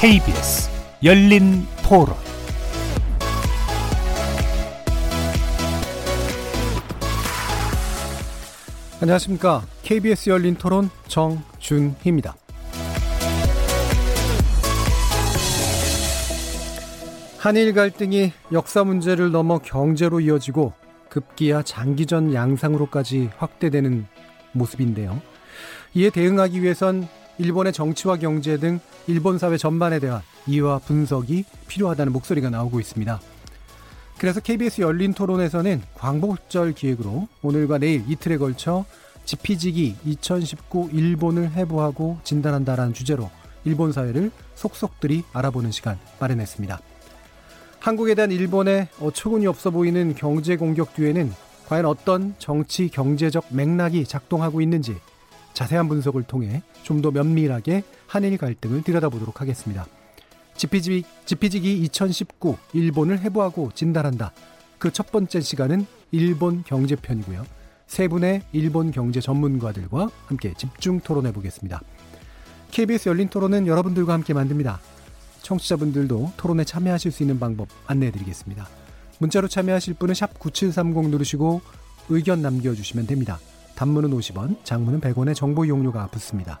KBS 열린 토론 안녕하십니까. KBS 열린 토론 정준희입니다. 한일 갈등이 역사 문제를 넘어 경제로 이어지고 급기야 장기전 양상으로까지 확대되는 모습인데요. 이에 대응하기 위해선 일본의 정치와 경제 등 일본 사회 전반에 대한 이해와 분석이 필요하다는 목소리가 나오고 있습니다. 그래서 KBS 열린 토론에서는 광복절 기획으로 오늘과 내일 이틀에 걸쳐 지피지기 2019 일본을 해부하고 진단한다라는 주제로 일본 사회를 속속들이 알아보는 시간 마련했습니다. 한국에 대한 일본의 어처구니 없어 보이는 경제 공격 뒤에는 과연 어떤 정치 경제적 맥락이 작동하고 있는지 자세한 분석을 통해 좀 더 면밀하게 한일 갈등을 들여다보도록 하겠습니다. 지피지, 지피지기 2019 일본을 해부하고 진단한다. 그 첫 번째 시간은 일본 경제편이고요. 세 분의 일본 경제 전문가들과 함께 집중 토론해 보겠습니다. KBS 열린 토론은 여러분들과 함께 만듭니다. 청취자분들도 토론에 참여하실 수 있는 방법 안내해 드리겠습니다. 문자로 참여하실 분은 9730 누르시고 의견 남겨주시면 됩니다. 단문은 50원, 장문은 100원의 정보 이용료가 붙습니다.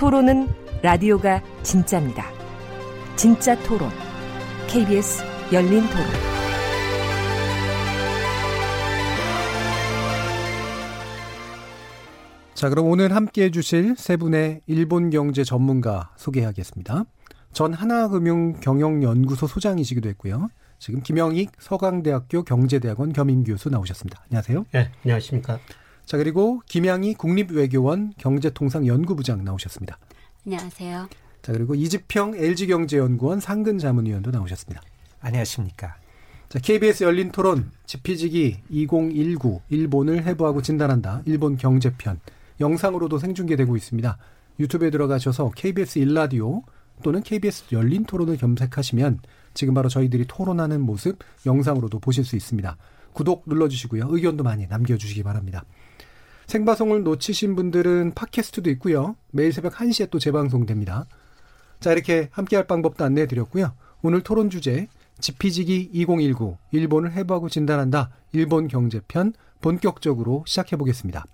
토론은 라디오가 진짜입니다. 진짜 토론, KBS 열린 토론. 자, 그럼 오늘 함께 해주실 세 분의 일본 경제 전문가 소개하겠습니다. 전 하나금융 경영연구소 소장이시기도 했고요. 지금 김영익 서강대학교 경제대학원 겸임교수 나오셨습니다. 안녕하세요. 네, 안녕하십니까. 자, 그리고 김양희 국립외교원 경제통상연구부장 나오셨습니다. 안녕하세요. 자, 그리고 이지평 LG경제연구원 상근 자문위원도 나오셨습니다. 안녕하십니까. 자, KBS 열린 토론 지피지기 2019 일본을 해부하고 진단한다. 일본 경제편 영상으로도 생중계되고 있습니다. 유튜브에 들어가셔서 KBS 일라디오 또는 KBS 열린 토론을 검색하시면 지금 바로 저희들이 토론하는 모습 영상으로도 보실 수 있습니다. 구독 눌러주시고요. 의견도 많이 남겨주시기 바랍니다. 생방송을 놓치신 분들은 팟캐스트도 있고요. 매일 새벽 1시에 또 재방송됩니다. 자, 이렇게 함께할 방법도 안내해 드렸고요. 오늘 토론 주제 지피지기 2019 일본을 해부하고 진단한다. 일본 경제편 본격적으로 시작해 보겠습니다.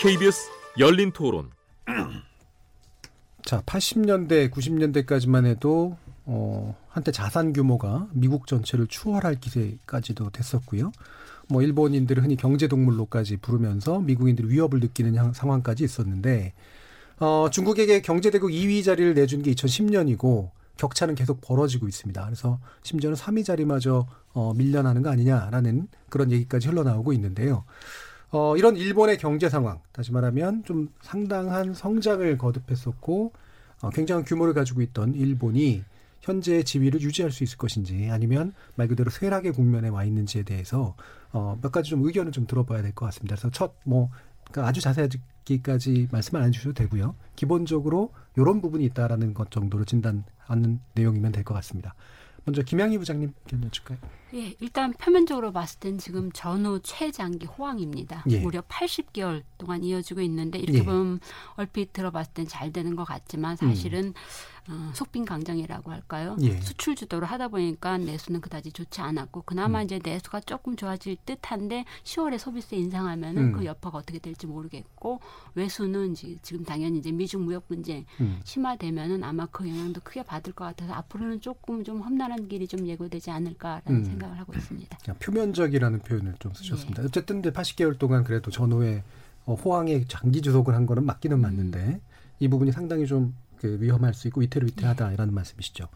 KBS 열린 토론. 자, 80년대, 90년대까지만 해도 어, 한때 자산 규모가 미국 전체를 추월할 기세까지도 됐었고요. 뭐 일본인들을 흔히 경제 동물로까지 부르면서 미국인들이 위협을 느끼는 상황까지 있었는데 어, 중국에게 경제 대국 2위 자리를 내준 게 2010년이고 격차는 계속 벌어지고 있습니다. 그래서 심지어는 3위 자리마저 어, 밀려나는 거 아니냐라는 그런 얘기까지 흘러나오고 있는데요. 어, 이런 일본의 경제 상황, 다시 말하면 좀 상당한 성장을 거듭했었고, 어, 굉장한 규모를 가지고 있던 일본이 현재의 지위를 유지할 수 있을 것인지 아니면 말 그대로 쇠락의 국면에 와 있는지에 대해서 어, 몇 가지 좀 의견을 좀 들어봐야 될 것 같습니다. 그래서 첫, 뭐, 그러니까 아주 자세하기까지 말씀 안 해주셔도 되고요. 기본적으로 이런 부분이 있다라는 것 정도로 진단하는 내용이면 될 것 같습니다. 먼저 김양희 부장님 견해 줄까요? 예, 일단 표면적으로 봤을 땐 지금 전후 최장기 호황입니다. 예. 무려 80개월 동안 이어지고 있는데 이렇게 예. 보면 얼핏 들어봤을 땐 잘 되는 것 같지만 사실은 음. 어, 속빈강정이라고 할까요? 예. 수출 주도를 하다 보니까 내수는 그다지 좋지 않았고 그나마 음. 이제 내수가 조금 좋아질 듯한데 10월에 소비세 인상하면은 음. 그 여파가 어떻게 될지 모르겠고 외수는 이제 지금 당연히 이제 미중 무역 분쟁 음. 심화되면은 아마 그 영향도 크게 받을 것 같아서 앞으로는 조금 좀 험난한 길이 좀 예고되지 않을까라는 음. 생각을 하고 있습니다. 표면적이라는 표현을 좀 쓰셨습니다. 네. 어쨌든 80개월 동안 그래도 전후에 어, 호황에 장기 주속을 한 거는 맞기는 맞는데 이 부분이 상당히 좀 그 위험할 수 있고 위태로위태하다라는 말씀이시죠.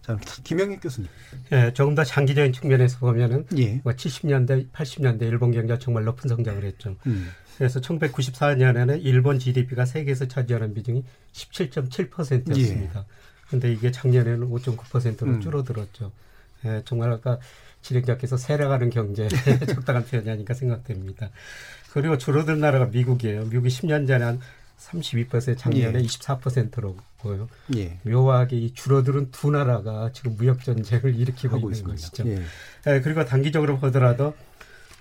자, 김영익 교수님. 예, 조금 더 장기적인 측면에서 보면은 예. 뭐 70년대, 80년대 일본 경제가 정말 높은 성장을 했죠. 음. 그래서 1994년에는 일본 GDP가 세계에서 차지하는 비중이 17.7%였습니다. 그런데 예. 이게 작년에는 5.9%로 음. 줄어들었죠. 예, 정말 아까 진행자께서 세려가는 경제 적당한 표현이 아닌가 생각됩니다. 그리고 줄어든 나라가 미국이에요. 미국이 10년 전에 한 32% 작년에 예. 24%로 보여. 예. 묘하게 이 줄어드는 두 나라가 지금 무역 전쟁을 일으키고 있는 있습니다. 것이죠. 예. 예. 그리고 단기적으로 보더라도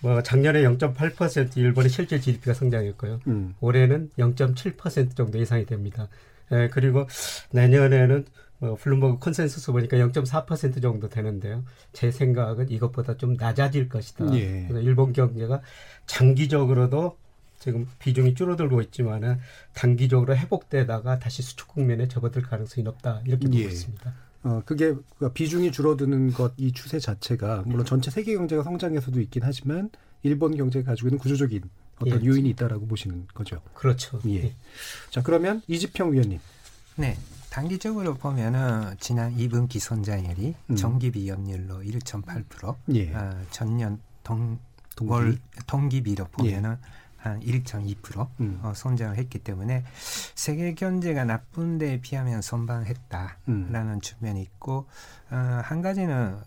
뭐 작년에 0.8% 일본의 실제 GDP가 성장했고요. 음. 올해는 0.7% 정도 예상이 됩니다. 예, 그리고 내년에는 뭐 블룸버그 컨센서스 보니까 0.4% 정도 되는데요. 제 생각은 이것보다 좀 낮아질 것이다. 예. 일본 경제가 장기적으로도 지금 비중이 줄어들고 있지만은 단기적으로 회복되다가 다시 수축 국면에 접어들 가능성이 높다 이렇게 보고 예. 있습니다. 어, 그게 비중이 줄어드는 것 이 추세 자체가 물론 전체 세계 경제가 성장해서도 있긴 하지만 일본 경제가 가지고 있는 구조적인 어떤 예. 요인이 있다라고 보시는 거죠. 그렇죠. 예. 예. 자 그러면 이지평 위원님. 네. 단기적으로 보면은 지난 2분기 성장률이 음. 전기비 연율로 1.8%, 예. 어, 전년 동, 동기? 월 동기비로 보면은 예. 한 1.2% 음. 어, 성장을 했기 때문에 세계 경제가 나쁜 데 비하면 선방했다라는 음. 측면이 있고 어, 한 가지는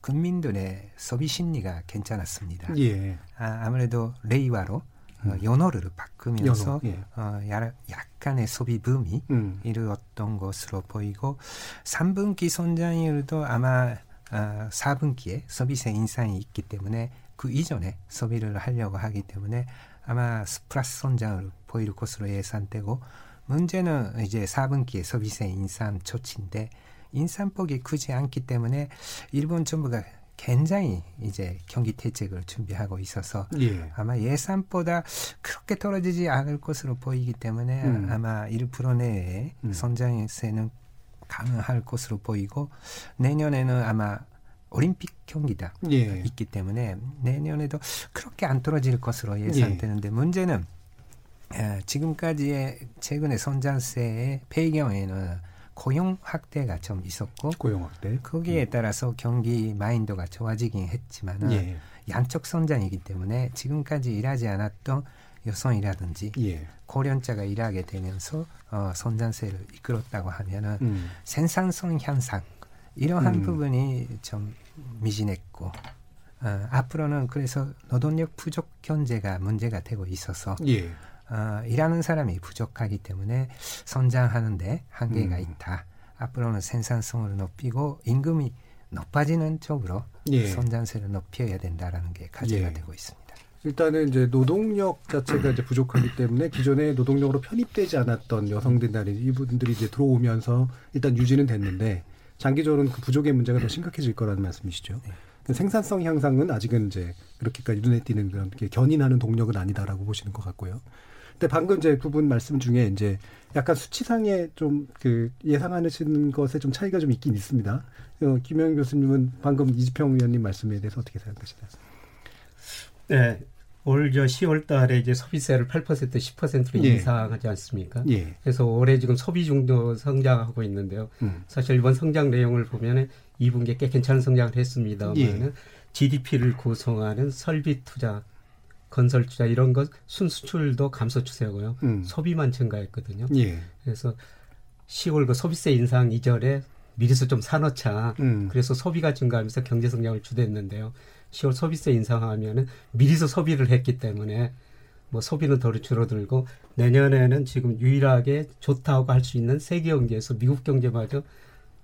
국민들의 소비 심리가 괜찮았습니다. 예. 아, 아무래도 레이와로 어, 연어를 바꾸면서 연어, 예. 어, 약간의 소비 붐이 음. 이루었던 것으로 보이고 3분기 성장률도 아마 어, 4분기에 소비세 인상이 있기 때문에 그 이전에 소비를 하려고 하기 때문에 아마 플러스 성장을 보일 것으로 예상되고 문제는 이제 4분기에 소비세 인상 조치인데 인상폭이 크지 않기 때문에 일본 정부가 굉장히 이제 경기 대책을 준비하고 있어서 예. 아마 예산보다 그렇게 떨어지지 않을 것으로 보이기 때문에 음. 아마 1% 내에 음. 성장세는 가능할 것으로 보이고 내년에는 아마 올림픽 경기다 예. 있기 때문에 내년에도 그렇게 안 떨어질 것으로 예상되는데 예. 문제는 지금까지의 최근의 성장세의 배경에는 고용 확대가 좀 있었고 고용 확대 거기에 음. 따라서 경기 마인드가 좋아지긴 했지만은 예. 양적 성장이기 때문에 지금까지 일하지 않았던 여성이라든지 예. 고령자가 일하게 되면서 어, 성장세를 이끌었다고 하면은 음. 생산성 향상 이러한 음. 부분이 좀 미진했고 어, 앞으로는 그래서 노동력 부족 경제가 문제가 되고 있어서 예. 어, 일하는 사람이 부족하기 때문에 성장하는데 한계가 음. 있다. 앞으로는 생산성을 높이고 임금이 높아지는 쪽으로 예. 성장세를 높여야 된다라는 게 과제가 예. 되고 있습니다. 일단은 이제 노동력 자체가 이제 부족하기 때문에 기존에 노동력으로 편입되지 않았던 여성들이나 이분들이 이제 들어오면서 일단 유지는 됐는데 장기적으로는 그 부족의 문제가 더 심각해질 거라는 말씀이시죠. 네. 생산성 향상은 아직은 이제 그렇게까지 눈에 띄는 그런 견인하는 동력은 아니다라고 보시는 것 같고요. 근데 방금 이제 두 분 말씀 중에 이제 약간 수치상에 좀그 예상하시는 것에 좀 차이가 좀 있긴 있습니다. 어, 김영 교수님은 방금 이지평 의원님 말씀에 대해서 어떻게 생각하시나요? 네. 올 저 10월 달에 이제 소비세를 8% 10%로 예. 인상하지 않습니까? 예. 그래서 올해 지금 소비 중도 성장하고 있는데요. 음. 사실 이번 성장 내용을 보면은 2분기에 꽤 괜찮은 성장을 했습니다만은 예. GDP를 구성하는 설비 투자 건설 투자 이런 것 순수출도 감소 추세고요. 음. 소비만 증가했거든요. 예. 그래서 10월 그 소비세 인상 이전에 미리서 좀 사놓자. 음. 그래서 소비가 증가하면서 경제 성장을 주도했는데요. 10월 소비세 인상하면은 미리서 소비를 했기 때문에 뭐 소비는 더 줄어들고 내년에는 지금 유일하게 좋다고 할 수 있는 세계 경제에서 미국 경제마저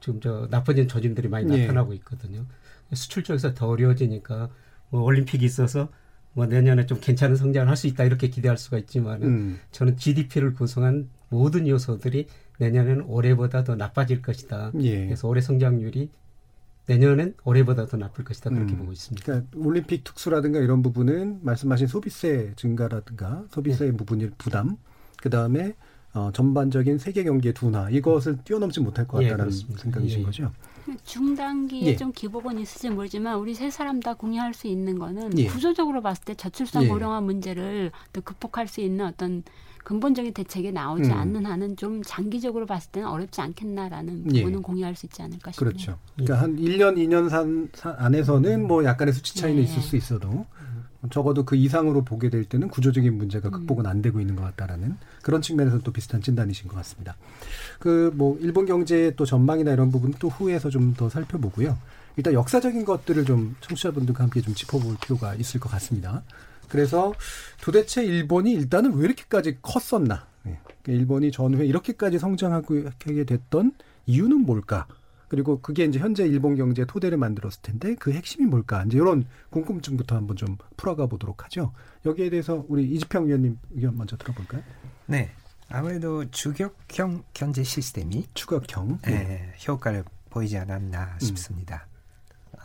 지금 저 나빠진 조짐들이 많이 예. 나타나고 있거든요. 수출 쪽에서 더 어려워지니까 뭐 올림픽이 있어서 뭐 내년에 좀 괜찮은 성장을 할 수 있다 이렇게 기대할 수가 있지만은 음. 저는 GDP를 구성한 모든 요소들이 내년에는 올해보다 더 나빠질 것이다. 예. 그래서 올해 성장률이 내년엔 올해보다 더 나쁠 것이다 그렇게 음. 보고 있습니다. 그러니까 올림픽 특수라든가 이런 부분은 말씀하신 소비세 증가라든가 소비세 네. 부분의 부담, 그 다음에 어, 전반적인 세계 경기의 둔화 이것을 뛰어넘지 못할 것 예, 같다는 예, 생각이신 예. 거죠. 중단기에 예. 좀 기복은 있을지 모르지만 우리 세 사람 다 공유할 수 있는 거는 예. 구조적으로 봤을 때 저출산 예. 고령화 문제를 또 극복할 수 있는 어떤 근본적인 대책이 나오지 음. 않는 한은 좀 장기적으로 봤을 때는 어렵지 않겠나라는 예. 부분은 예. 공유할 수 있지 않을까 싶네요. 그렇죠. 그러니까 한 1년, 2년 산, 산 안에서는 뭐 약간의 수치 차이는 네. 있을 수 있어도 적어도 그 이상으로 보게 될 때는 구조적인 문제가 음. 극복은 안 되고 있는 것 같다라는 그런 측면에서 또 비슷한 진단이신 것 같습니다. 그 뭐 일본 경제의 또 전망이나 이런 부분 또 후에서 좀 더 살펴보고요. 일단 역사적인 것들을 좀 청취자분들과 함께 좀 짚어볼 필요가 있을 것 같습니다. 그래서 도대체 일본이 일단은 왜 이렇게까지 컸었나? 네. 일본이 전후에 이렇게까지 성장하게 됐던 이유는 뭘까? 그리고 그게 이제 현재 일본 경제 토대를 만들었을 텐데 그 핵심이 뭘까? 이제 이런 궁금증부터 한번 좀 풀어가 보도록 하죠. 여기에 대해서 우리 이지평 위원님 의견 먼저 들어볼까요? 네. 아무래도 주격형 경제 시스템이 추격형 네, 효과를 보이지 않았나 음. 싶습니다.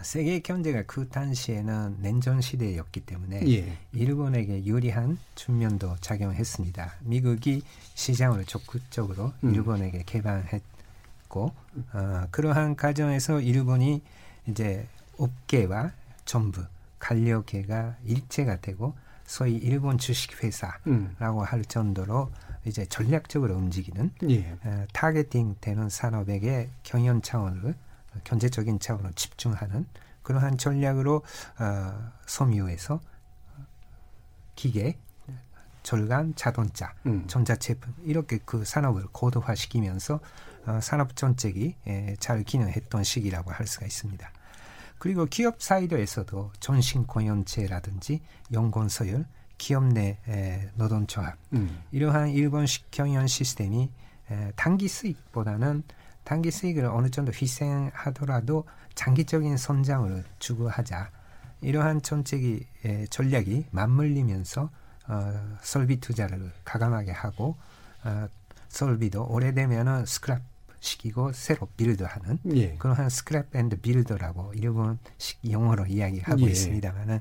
세계 경제가 그 당시에는 냉전 시대였기 때문에 예. 일본에게 유리한 측면도 작용했습니다. 미국이 시장을 적극적으로 음. 일본에게 개방했고 어, 그러한 과정에서 일본이 이제 업계와 정부, 관료계가 일체가 되고 소위 일본 주식회사라고 음. 할 정도로 이제 전략적으로 움직이는 예. 어, targeting 되는 산업에게 경영 차원으로 경제적인 차원으로 집중하는 그러한 전략으로 어, 섬유에서 기계, 철강, 자동차, 음. 전자제품 이렇게 그 산업을 고도화시키면서 어, 산업 정책이 에, 잘 기능했던 시기라고 할 수가 있습니다. 그리고 기업 사이드에서도 종신고용제라든지 연공 서열, 기업 내 에, 노동 조합 음. 이러한 일본식 경영 시스템이 에, 단기 수익보다는 단기 수익을 어느 정도 희생하더라도 장기적인 성장을 추구하자 이러한 정책이 에, 전략이 맞물리면서 어, 설비 투자를 과감하게 하고 어, 설비도 오래되면은 스크랩 시키고 새로 build하는 예. 그러한 scrap and build라고 일본식 용어로 이야기하고 예. 있습니다만은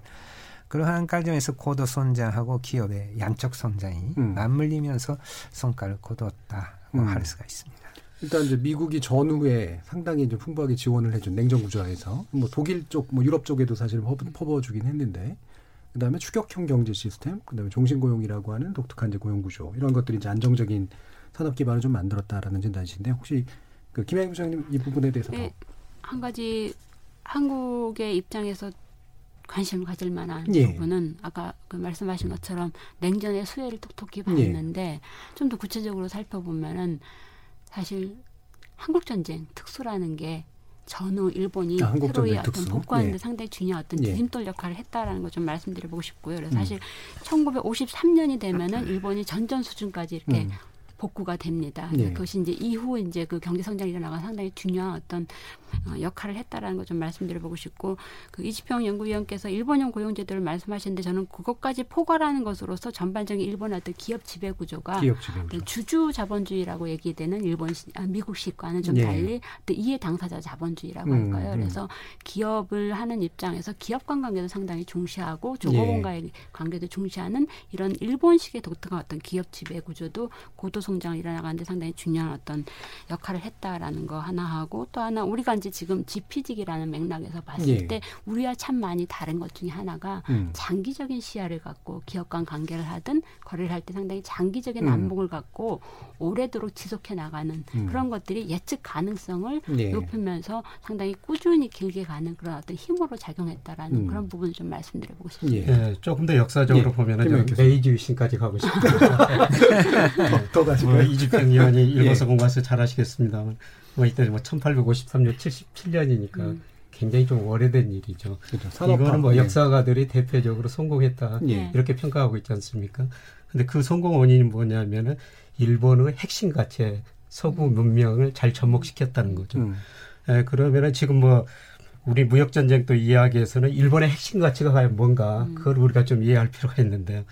그러한 과정에서 고도 성장하고 기업의 양적 성장이 음. 맞물리면서 성과를 거뒀다고 음. 할 수가 있습니다. 일단 이제 미국이 전후에 상당히 이제 풍부하게 지원을 해준 냉전 구조화에서 뭐 독일 쪽, 뭐 유럽 쪽에도 사실 퍼부어주긴 했는데 그다음에 추격형 경제 시스템, 그다음에 종신 고용이라고 하는 독특한 이제 고용 구조 이런 것들이 이제 안정적인 산업 기반을 좀 만들었다라는 진단이신데 혹시 그 김양희 부장님 이 부분에 대해서 네, 한 가지 한국의 입장에서 관심을 가질 만한 예. 부분은 아까 그 말씀하신 것처럼 냉전의 수혜를 톡톡히 봤는데 예. 좀더 구체적으로 살펴보면은 사실 한국 전쟁 특수라는 게 전후 일본이 아, 새로이 어떤 복구하는데 예. 상당히 중요한 어떤 예. 디딤돌 역할을 했다라는 걸 좀 말씀드려보고 싶고요. 그래서 음. 사실 1953년이 되면은 일본이 전전 수준까지 이렇게 음. 복구가 됩니다. 네. 그것이 이제 이후 이제 그 경제 성장이 일어나가 상당히 중요한 어떤 어, 역할을 했다라는 걸좀 말씀드려보고 싶고 그 이지평 연구위원께서 일본형 고용제도를 말씀하시는데 저는 그것까지 포괄하는 것으로서 전반적인 일본의 어떤 기업 지배 구조가 기업. 주주 자본주의라고 얘기되는 일본 아, 미국식과는 좀 네. 달리 또 이해 당사자 자본주의라고 음, 할까요? 음. 그래서 기업을 하는 입장에서 기업 간 관계도 상당히 중시하고 조고공과의 예. 관계도 중시하는 이런 일본식의 독특한 어떤 기업 지배 구조도 고도 성장을 일어나가는데 상당히 중요한 어떤 역할을 했다라는 거 하나 하고 또 하나 우리가 이제 지금 지피직이라는 맥락에서 봤을 예. 때 우리와 참 많이 다른 것 중에 하나가 음. 장기적인 시야를 갖고 기업 간 관계를 하든 거래를 할 때 상당히 장기적인 음. 안목을 갖고 오래도록 지속해 나가는 음. 그런 것들이 예측 가능성을 예. 높이면서 상당히 꾸준히 길게 가는 그런 어떤 힘으로 작용했다라는 음. 그런 부분을 좀 말씀드려보고 싶습니다. 예. 예 조금 더 역사적으로 예. 보면은 메이지 위신까지 가고 싶습니다. 더. 뭐 이집평 의원이 일본서 예. 공부해서 잘 아시겠습니다만 뭐 이때 뭐 1853년 77년이니까 음. 굉장히 좀 오래된 일이죠. 그렇죠. 이거는 뭐 예. 역사가들이 대표적으로 성공했다 예. 이렇게 평가하고 있지 않습니까? 근데 그 성공 원인이 뭐냐면은 일본의 핵심 가치 서구 문명을 잘 접목시켰다는 거죠. 음. 에, 그러면은 지금 뭐 우리 무역 전쟁 또 이야기에서는 일본의 핵심 가치가 과연 뭔가 음. 그걸 우리가 좀 이해할 필요가 있는데요.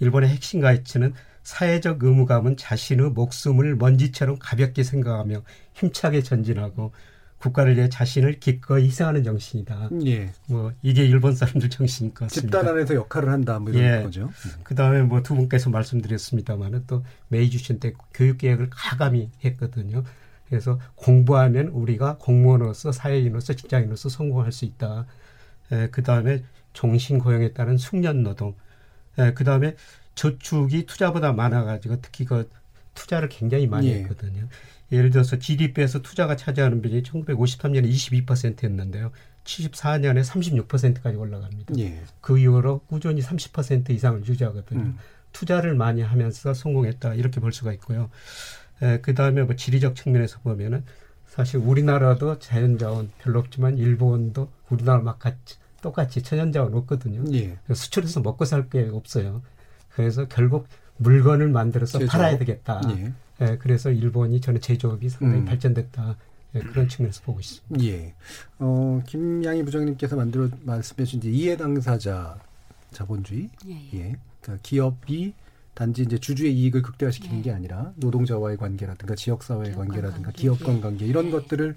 일본의 핵심 가치는 사회적 의무감은 자신의 목숨을 먼지처럼 가볍게 생각하며 힘차게 전진하고 국가를 위해 자신을 기꺼이 희생하는 정신이다. 예. 뭐 이게 일본 사람들 정신인 것 같습니다. 집단 안에서 역할을 한다. 뭐 이런 예. 거죠. 음. 그 다음에 뭐 두 분께서 말씀드렸습니다만은 또 메이주신 때 교육 계획을 가감히 했거든요. 그래서 공부하면 우리가 공무원으로서 사회인으로서 직장인으로서 성공할 수 있다. 예, 그 다음에 종신 고용에 따른 숙련 노동. 예, 그 다음에 저축이 투자보다 많아가지고 특히 그 투자를 굉장히 많이 예. 했거든요. 예를 들어서 GDP에서 투자가 차지하는 비율이 1953년에 22%였는데요. 74년에 36%까지 올라갑니다. 예. 그 이후로 꾸준히 30% 이상을 유지하거든요. 음. 투자를 많이 하면서 성공했다 이렇게 볼 수가 있고요. 그 다음에 뭐 지리적 측면에서 보면은 사실 우리나라도 자연자원 별로 없지만 일본도 우리나라 막 같이 똑같이 천연자원 없거든요. 예. 수출해서 먹고 살 게 없어요. 그래서 결국 물건을 만들어서 제조업? 팔아야 되겠다. 예. 예. 그래서 일본이 저는 제조업이 상당히 음. 발전됐다. 예, 그런 측면에서 보고 있습니다. 예. 어, 김양희 부장님께서 만들어 말씀해 주신 이해 당사자 자본주의. 예. 예. 예. 그러니까 기업이 단지 이제 주주의 이익을 극대화시키는 네. 게 아니라 노동자와의 관계라든가 지역사회의 관계라든가 관계. 기업간 관계 이런 네. 것들을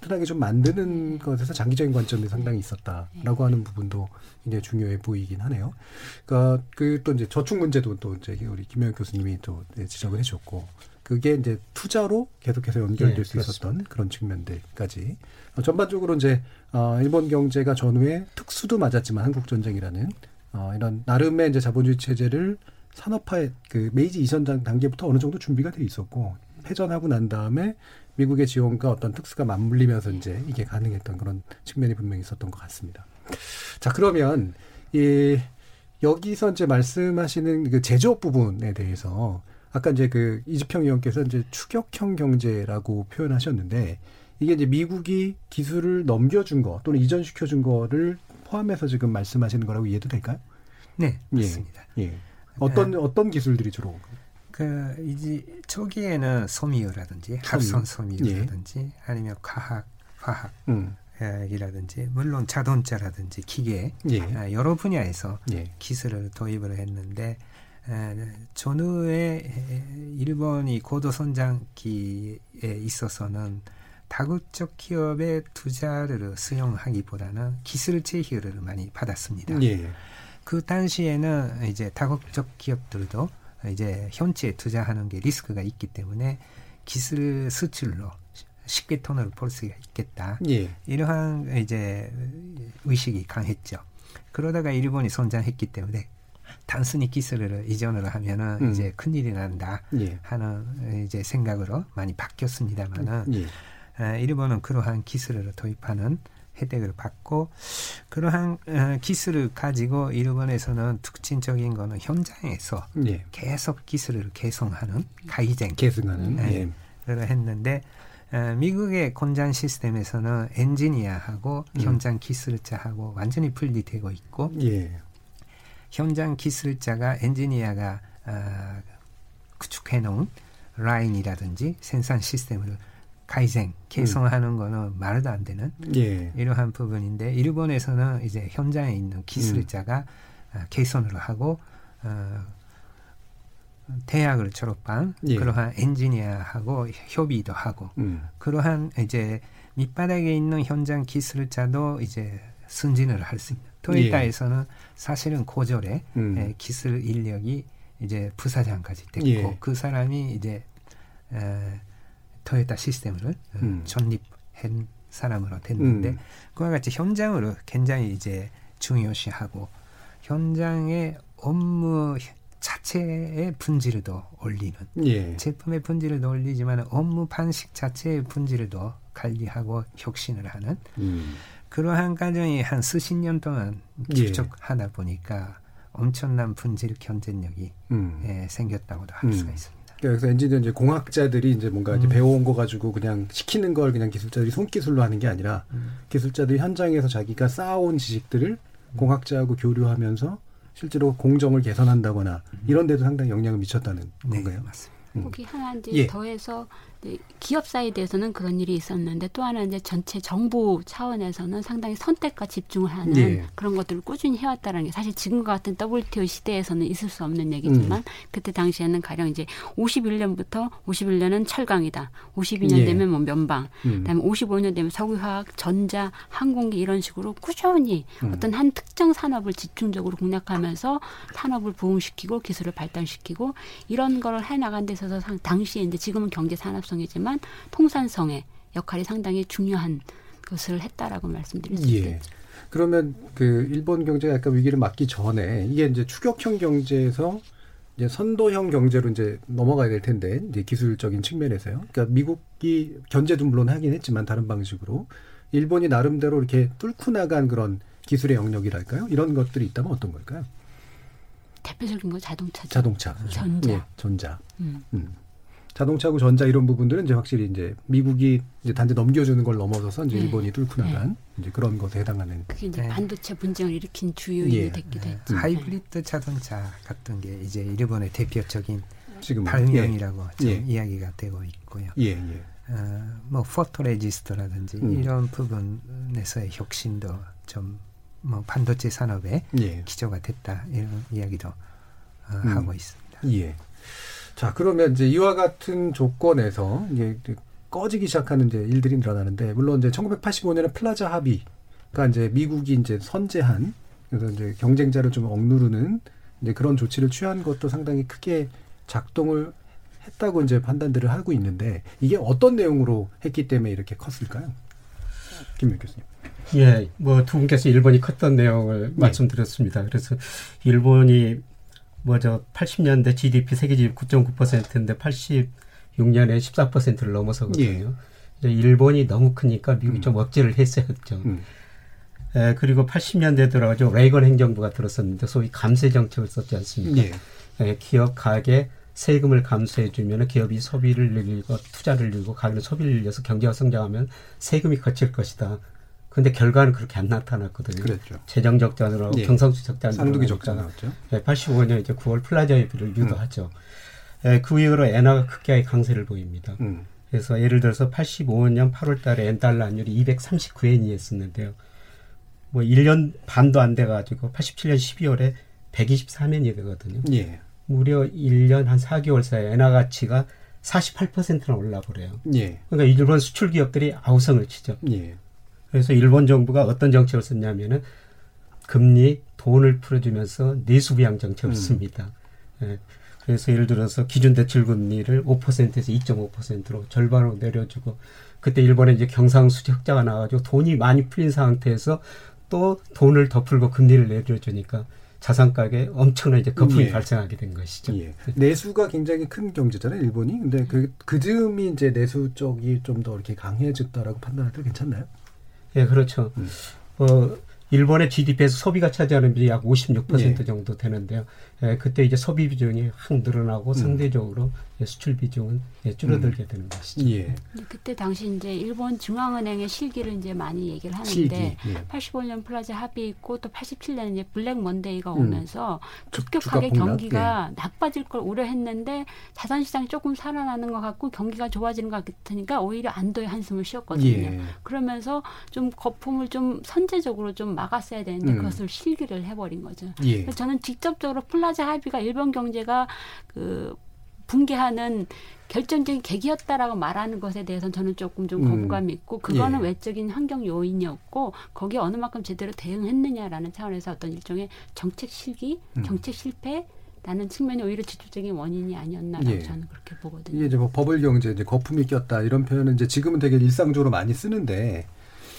튼튼하게 좀 만드는 것에서 장기적인 관점이 상당히 있었다라고 네. 하는 부분도 이제 중요해 보이긴 하네요. 그러니까 그 또 이제 저축 문제도 또 이제 우리 김영 교수님이 또 지적을 해줬고 그게 이제 투자로 계속해서 연결될 네, 수 있었던 그런 측면들까지 어, 전반적으로 이제 어, 일본 경제가 전후에 특수도 맞았지만 한국 전쟁이라는 어, 이런 나름의 이제 자본주의 체제를 산업화의 그 메이지 이전 단계부터 어느 정도 준비가 돼 있었고 패전하고 난 다음에 미국의 지원과 어떤 특수가 맞물리면서 이제 이게 가능했던 그런 측면이 분명히 있었던 것 같습니다. 자 그러면 이 여기서 이제 말씀하시는 그 제조업 부분에 대해서 아까 이제 그 이지평 의원께서 이제 추격형 경제라고 표현하셨는데 이게 이제 미국이 기술을 넘겨준 거 또는 이전시켜준 거를 포함해서 지금 말씀하시는 거라고 이해도 될까요? 네, 맞습니다. 예. 예. 어떤 네. 어떤 기술들이 주로? 그 이제 초기에는 소미어라든지 합성 소미어라든지 예. 아니면 과학 화학 음. 이라든지 물론 자동차라든지 기계 예. 아, 여러 분야에서 예. 기술을 도입을 했는데 전후에 일본이 고도 성장기에 있어서는 다국적 기업의 투자를 수용하기보다는 기술 제휴를 많이 받았습니다. 예. 그 당시에는 이제 다국적 기업들도 이제 현지에 투자하는 게 리스크가 있기 때문에 기술 수출로 쉽게 돈을 벌 수가 있겠다. 예. 이러한 이제 의식이 강했죠. 그러다가 일본이 성장했기 때문에 단순히 기술을 이전을 하면은 음. 이제 큰일이 난다 예. 하는 이제 생각으로 많이 바뀌었습니다만은 예. 아, 일본은 그러한 기술을 도입하는 혜택을 받고 그러한 어, 기술을 가지고 일본에서는 특징적인 거는 현장에서 예. 계속 기술을 개성하는 가이쟁 계승하는 네, 예. 했는데 어, 미국의 공장 시스템에서는 엔지니어하고 음. 현장 기술자하고 완전히 분리되고 있고 예. 현장 기술자가 엔지니어가 어, 구축해 놓은 라인이라든지 생산 시스템을 가이생 개성하는 음. 거는 말도 안 되는 예. 이러한 부분인데 일본에서는 이제 현장에 있는 기술자가 음. 어, 개선을 하고 어, 대학을 졸업한 예. 그러한 엔지니어하고 협의도 하고 음. 그러한 이제 밑바닥에 있는 현장 기술자도 이제 승진을 할 수 있는 토요타에서는 예. 사실은 고졸의 음. 에, 기술 인력이 이제 부사장까지 됐고 예. 그 사람이 이제 에, 토요타 시스템을 음. 전립한 사람으로 됐는데 음. 그와 같이 현장으로 굉장히 이제 중요시하고 현장의 업무 자체의 분질도 올리는 예. 제품의 분질도 올리지만 업무 방식 자체의 분질도 관리하고 혁신을 하는 음. 그러한 과정이 한 수십 년 동안 계속하다 예. 보니까 엄청난 분질 경쟁력이 음. 예, 생겼다고도 할 음. 수가 있습니다. 그래서 엔지니어 이제 공학자들이 이제 뭔가 이제 음. 배워온 거 가지고 그냥 시키는 걸 그냥 기술자들이 손기술로 하는 게 아니라 음. 기술자들이 현장에서 자기가 쌓아온 지식들을 음. 공학자하고 교류하면서 실제로 공정을 개선한다거나 이런 데도 상당히 영향을 미쳤다는 네, 건가요? 맞습니다. 거기 하나 이제 예. 더해서 기업 사이드에서는 그런 일이 있었는데 또 하나 이제 전체 정부 차원에서는 상당히 선택과 집중을 하는 예. 그런 것들을 꾸준히 해왔다는 게 사실 지금과 같은 WTO 시대에서는 있을 수 없는 얘기지만 음. 그때 당시에는 가령 이제 51년부터 51년은 철강이다. 52년 예. 되면 뭐 면방, 음. 그다음에 55년 되면 석유화학, 전자, 항공기 이런 식으로 꾸준히 음. 어떤 한 특정 산업을 집중적으로 공략하면서 산업을 부흥시키고 기술을 발달시키고 이런 거를 해 나간 데 있어서 당시에 이제 지금은 경제 산업 통상성이지만 통산성의 역할이 상당히 중요한 것을 했다라고 말씀드릴 수 예. 있겠죠. 그러면 그 일본 경제가 약간 위기를 맞기 전에 이게 이제 추격형 경제에서 이제 선도형 경제로 이제 넘어가야 될 텐데 이제 기술적인 측면에서요. 그러니까 미국이 견제도 물론 하긴 했지만 다른 방식으로 일본이 나름대로 이렇게 뚫고 나간 그런 기술의 영역이랄까요? 이런 것들이 있다면 어떤 걸까요? 대표적인 거 자동차. 자동차. 전자. 예, 전자. 음. 음. 자동차고 전자 이런 부분들은 이제 확실히 이제 미국이 이제 단지 넘겨주는 걸 넘어서서 이제 네. 일본이 뚫고 나간 네. 이제 그런 것에 해당하는. 그게 이제 네. 반도체 분쟁을 일으킨 주요인이 예. 됐기도 네. 했죠. 하이브리드 자동차 같은 게 이제 일본의 대표적인 지금 발명이라고 예. 예. 이야기가 되고 있고요. 예, 예. 어, 뭐 포토레지스트라든지 음. 이런 부분에서의 혁신도 좀 뭐 반도체 산업의 예. 기초가 됐다 이런 이야기도 어, 음. 하고 있습니다. 예. 자, 그러면 이제 이와 같은 조건에서 이제 꺼지기 시작하는 이제 일들이 늘어나는데 물론 이제 1985년에 플라자 합의가 이제 미국이 이제 선제한 그래서 이제 경쟁자를 좀 억누르는 이제 그런 조치를 취한 것도 상당히 크게 작동을 했다고 이제 판단들을 하고 있는데 이게 어떤 내용으로 했기 때문에 이렇게 컸을까요? 김민 교수님. 예, 뭐 두 분께서 일본이 컸던 내용을 네. 말씀드렸습니다. 그래서 일본이 뭐 저 80년대 GDP 세계 GDP 9.9%인데 86년에 14%를 넘어서거든요. 예. 일본이 너무 크니까 미국이 음. 좀 억제를 했어야죠. 음. 에, 그리고 80년대 들어가지고 레이건 행정부가 들어섰었는데 소위 감세 정책을 썼지 않습니까? 예. 에, 기업 가계 세금을 감소해 주면 기업이 소비를 늘리고 투자를 늘리고 가계는 소비를 늘려서 경제가 성장하면 세금이 걷힐 것이다. 근데 결과는 그렇게 안 나타났거든요. 그랬죠. 재정 적자로 예. 경상수지 적자 쌍둥이 적자 나왔죠. 예, 85년 이제 9월 플라자 합의를 유도하죠. 음. 예, 그 이후로 엔화가 급격하게 강세를 보입니다. 음. 그래서 예를 들어서 85년 8월 달에 엔 달러 환율이 239엔이었었는데요. 뭐 1년 반도 안 돼 가지고 87년 12월에 123엔이 되거든요. 예. 무려 1년 한 4개월 사이에 엔화 가치가 48%나 올라 버려요. 예. 그러니까 일본 수출 기업들이 아우성을 치죠. 예. 그래서 일본 정부가 어떤 정책을 썼냐면은 금리 돈을 풀어주면서 내수부양 정책을 음. 씁니다. 예. 그래서 예를 들어서 기준 대출 금리를 5%에서 2.5%로 절반으로 내려주고 그때 일본에 이제 경상수지 흑자가 나가지고 돈이 많이 풀린 상태에서 또 돈을 더 풀고 금리를 내려주니까 자산 가격에 엄청난 이제 거품이 예. 발생하게 된 것이죠. 예. 내수가 굉장히 큰 경제잖아요, 일본이. 근데 그, 그 즈음이 이제 내수 쪽이 좀 더 이렇게 강해졌다라고 판단해도 괜찮나요? 예, 그렇죠. 음. 어, 일본의 GDP에서 소비가 차지하는 비율이 약 56% 예. 정도 되는데요. 예, 그때 이제 소비 비중이 확 늘어나고 음. 상대적으로 수출 비중은 예, 줄어들게 음. 되는 것이죠. 예. 그때 당시 이제 일본 중앙은행의 실기를 이제 많이 얘기를 하는데 실기, 예. 85년 플라자 합의 있고 또 87년 이제 블랙 먼데이가 음. 오면서 급격하게 경기가 예. 나빠질 걸 우려했는데 자산 시장이 조금 살아나는 것 같고 경기가 좋아지는 것 같으니까 오히려 안도의 한숨을 쉬었거든요. 예. 그러면서 좀 거품을 좀 선제적으로 좀 막았어야 되는데 음. 그것을 실기를 해버린 거죠. 예. 그래서 저는 직접적으로 플라자 합의가 일본 경제가 그 붕괴하는 결정적인 계기였다라고 말하는 것에 대해서는 저는 조금 좀 음. 거부감이 있고 그거는 예. 외적인 환경 요인이었고 거기에 어느 만큼 제대로 대응했느냐라는 차원에서 어떤 일종의 정책 실기, 음. 정책 실패 라는 측면이 오히려 직접적인 원인이 아니었나라고 예. 저는 그렇게 보거든요. 이게 이제 뭐 버블 경제 이제 거품이 꼈다 이런 표현은 이제 지금은 되게 일상적으로 많이 쓰는데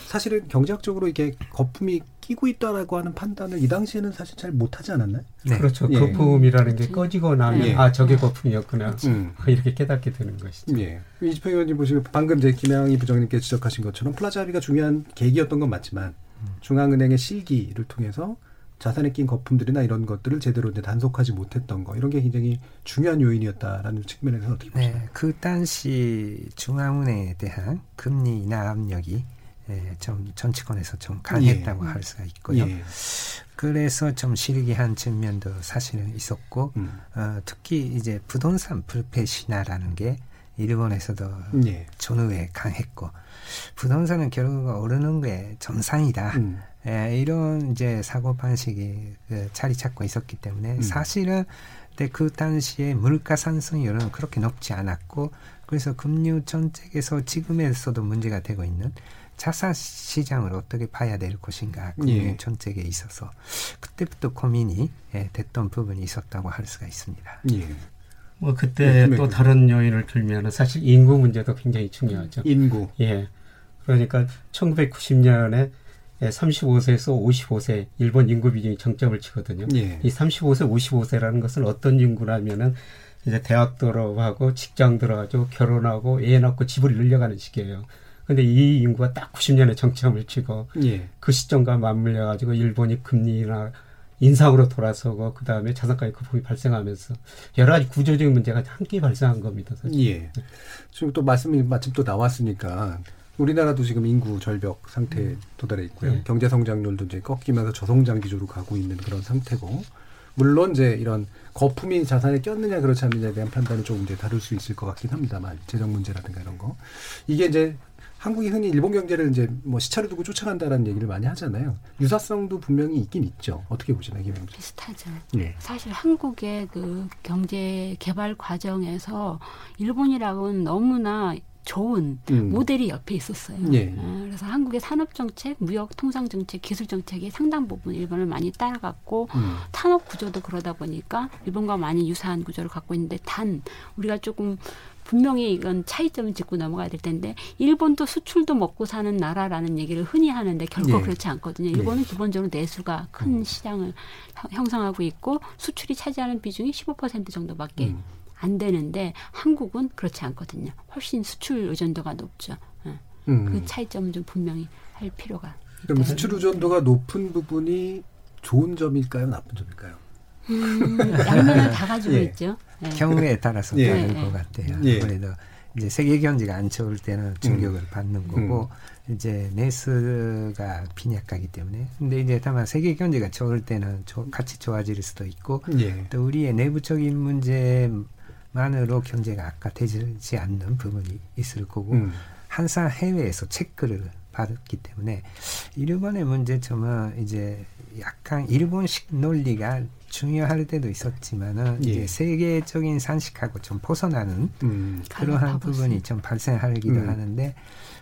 사실은 경제학적으로 이게 거품이 끼고 있다라고 하는 판단을 이 당시에는 사실 잘 못하지 않았나요? 네. 그렇죠. 예. 거품이라는 게 꺼지고 나면 예. 아 저게 거품이었구나 음. 이렇게 깨닫게 되는 것이죠. 예. 이지평 위원님 보시면 방금 제 김양희 부장님께 지적하신 것처럼 플라자 합의가 중요한 계기였던 건 맞지만 중앙은행의 실기를 통해서 자산에 낀 거품들이나 이런 것들을 제대로 이제 단속하지 못했던 거 이런 게 굉장히 중요한 요인이었다라는 측면에서 어떻게 보시나요? 네, 그 당시 중앙은행에 대한 금리 인하 압력이 예, 좀 정치권에서 좀 강했다고 예. 할 수가 있고요. 예. 그래서 좀 실기한 측면도 사실은 있었고 음. 어, 특히 이제 부동산 불패 신화라는 게 일본에서도 예. 전후에 강했고 부동산은 결국 오르는 게 정상이다. 음. 예, 이런 이제 사고 방식이 그 자리 잡고 있었기 때문에 음. 사실은 근데 그 당시에 물가 상승률은 그렇게 높지 않았고 그래서 금융 정책에서 지금에서도 문제가 되고 있는 자산 시장을 어떻게 봐야 될 것인가 금융 예. 정책에 있어서 그때부터 고민이 예, 됐던 부분이 있었다고 할 수가 있습니다. 예. 뭐 그때 네, 또 다른 요인을 들면 사실 인구 문제도 굉장히 중요하죠. 인구. 예. 그러니까 1990년에 35세에서 55세 일본 인구 비중이 정점을 치거든요. 예. 이 35세, 55세라는 것은 어떤 인구라면은 이제 대학 들어가고 직장 들어가고 결혼하고 애 낳고 집을 늘려가는 시기예요. 근데 이 인구가 딱 90년에 정점을 치고 예. 그 시점과 맞물려 가지고 일본이 금리나 인상으로 돌아서고 그 다음에 자산가의 거품이 발생하면서 여러 가지 구조적인 문제가 함께 발생한 겁니다. 사실. 예. 지금 또 말씀이 마침 또 나왔으니까 우리나라도 지금 인구 절벽 상태에 음. 도달해 있고요. 예. 경제 성장률도 이제 꺾이면서 저성장 기조로 가고 있는 그런 상태고 물론 이제 이런 거품이 자산에 꼈느냐 그렇지 않느냐에 대한 판단은 조금 이제 다를 수 있을 것 같긴 합니다만 재정 문제라든가 이런 거 이게 이제 한국이 흔히 일본 경제를 이제 뭐 시차를 두고 쫓아간다라는 얘기를 많이 하잖아요. 유사성도 분명히 있긴 있죠. 어떻게 보시나요, 김영주? 비슷하죠. 네. 사실 한국의 그 경제 개발 과정에서 일본이랑은 너무나 좋은 음. 모델이 옆에 있었어요. 예. 어, 그래서 한국의 산업 정책, 무역 통상 정책, 기술 정책이 상당 부분 일본을 많이 따라갔고 음. 산업 구조도 그러다 보니까 일본과 많이 유사한 구조를 갖고 있는데 단 우리가 조금 분명히 이건 차이점을 짚고 넘어가야 될 텐데 일본도 수출도 먹고 사는 나라라는 얘기를 흔히 하는데 결코 네. 그렇지 않거든요. 네. 일본은 네. 기본적으로 내수가 큰 음. 시장을 형성하고 있고 수출이 차지하는 비중이 15% 정도밖에 음. 안 되는데 한국은 그렇지 않거든요. 훨씬 수출 의존도가 높죠. 네. 음. 그 차이점은 좀 분명히 할 필요가. 그럼 수출 의존도가 높은 부분이 좋은 점일까요, 나쁜 점일까요? 음, 양면을 다 가지고 예. 있죠. 네. 경우에 따라서 예. 다른 것 예. 같아요. 예. 아무래도 이제 세계 경제가 안 좋을 때는 충격을 음. 받는 거고 음. 이제 내수가 빈약하기 때문에 근데 이제 다만 세계 경제가 좋을 때는 조, 같이 좋아질 수도 있고 예. 또 우리의 내부적인 문제만으로 경제가 악화되지 않는 부분이 있을 거고 음. 항상 해외에서 체크를 받았기 때문에 일본의 문제점은 이제 약간 일본식 논리가 중요할 때도 있었지만은 예. 이제 세계적인 산식하고 좀 벗어나는 음. 그러한 부분이 좀 발생하기도 음. 하는데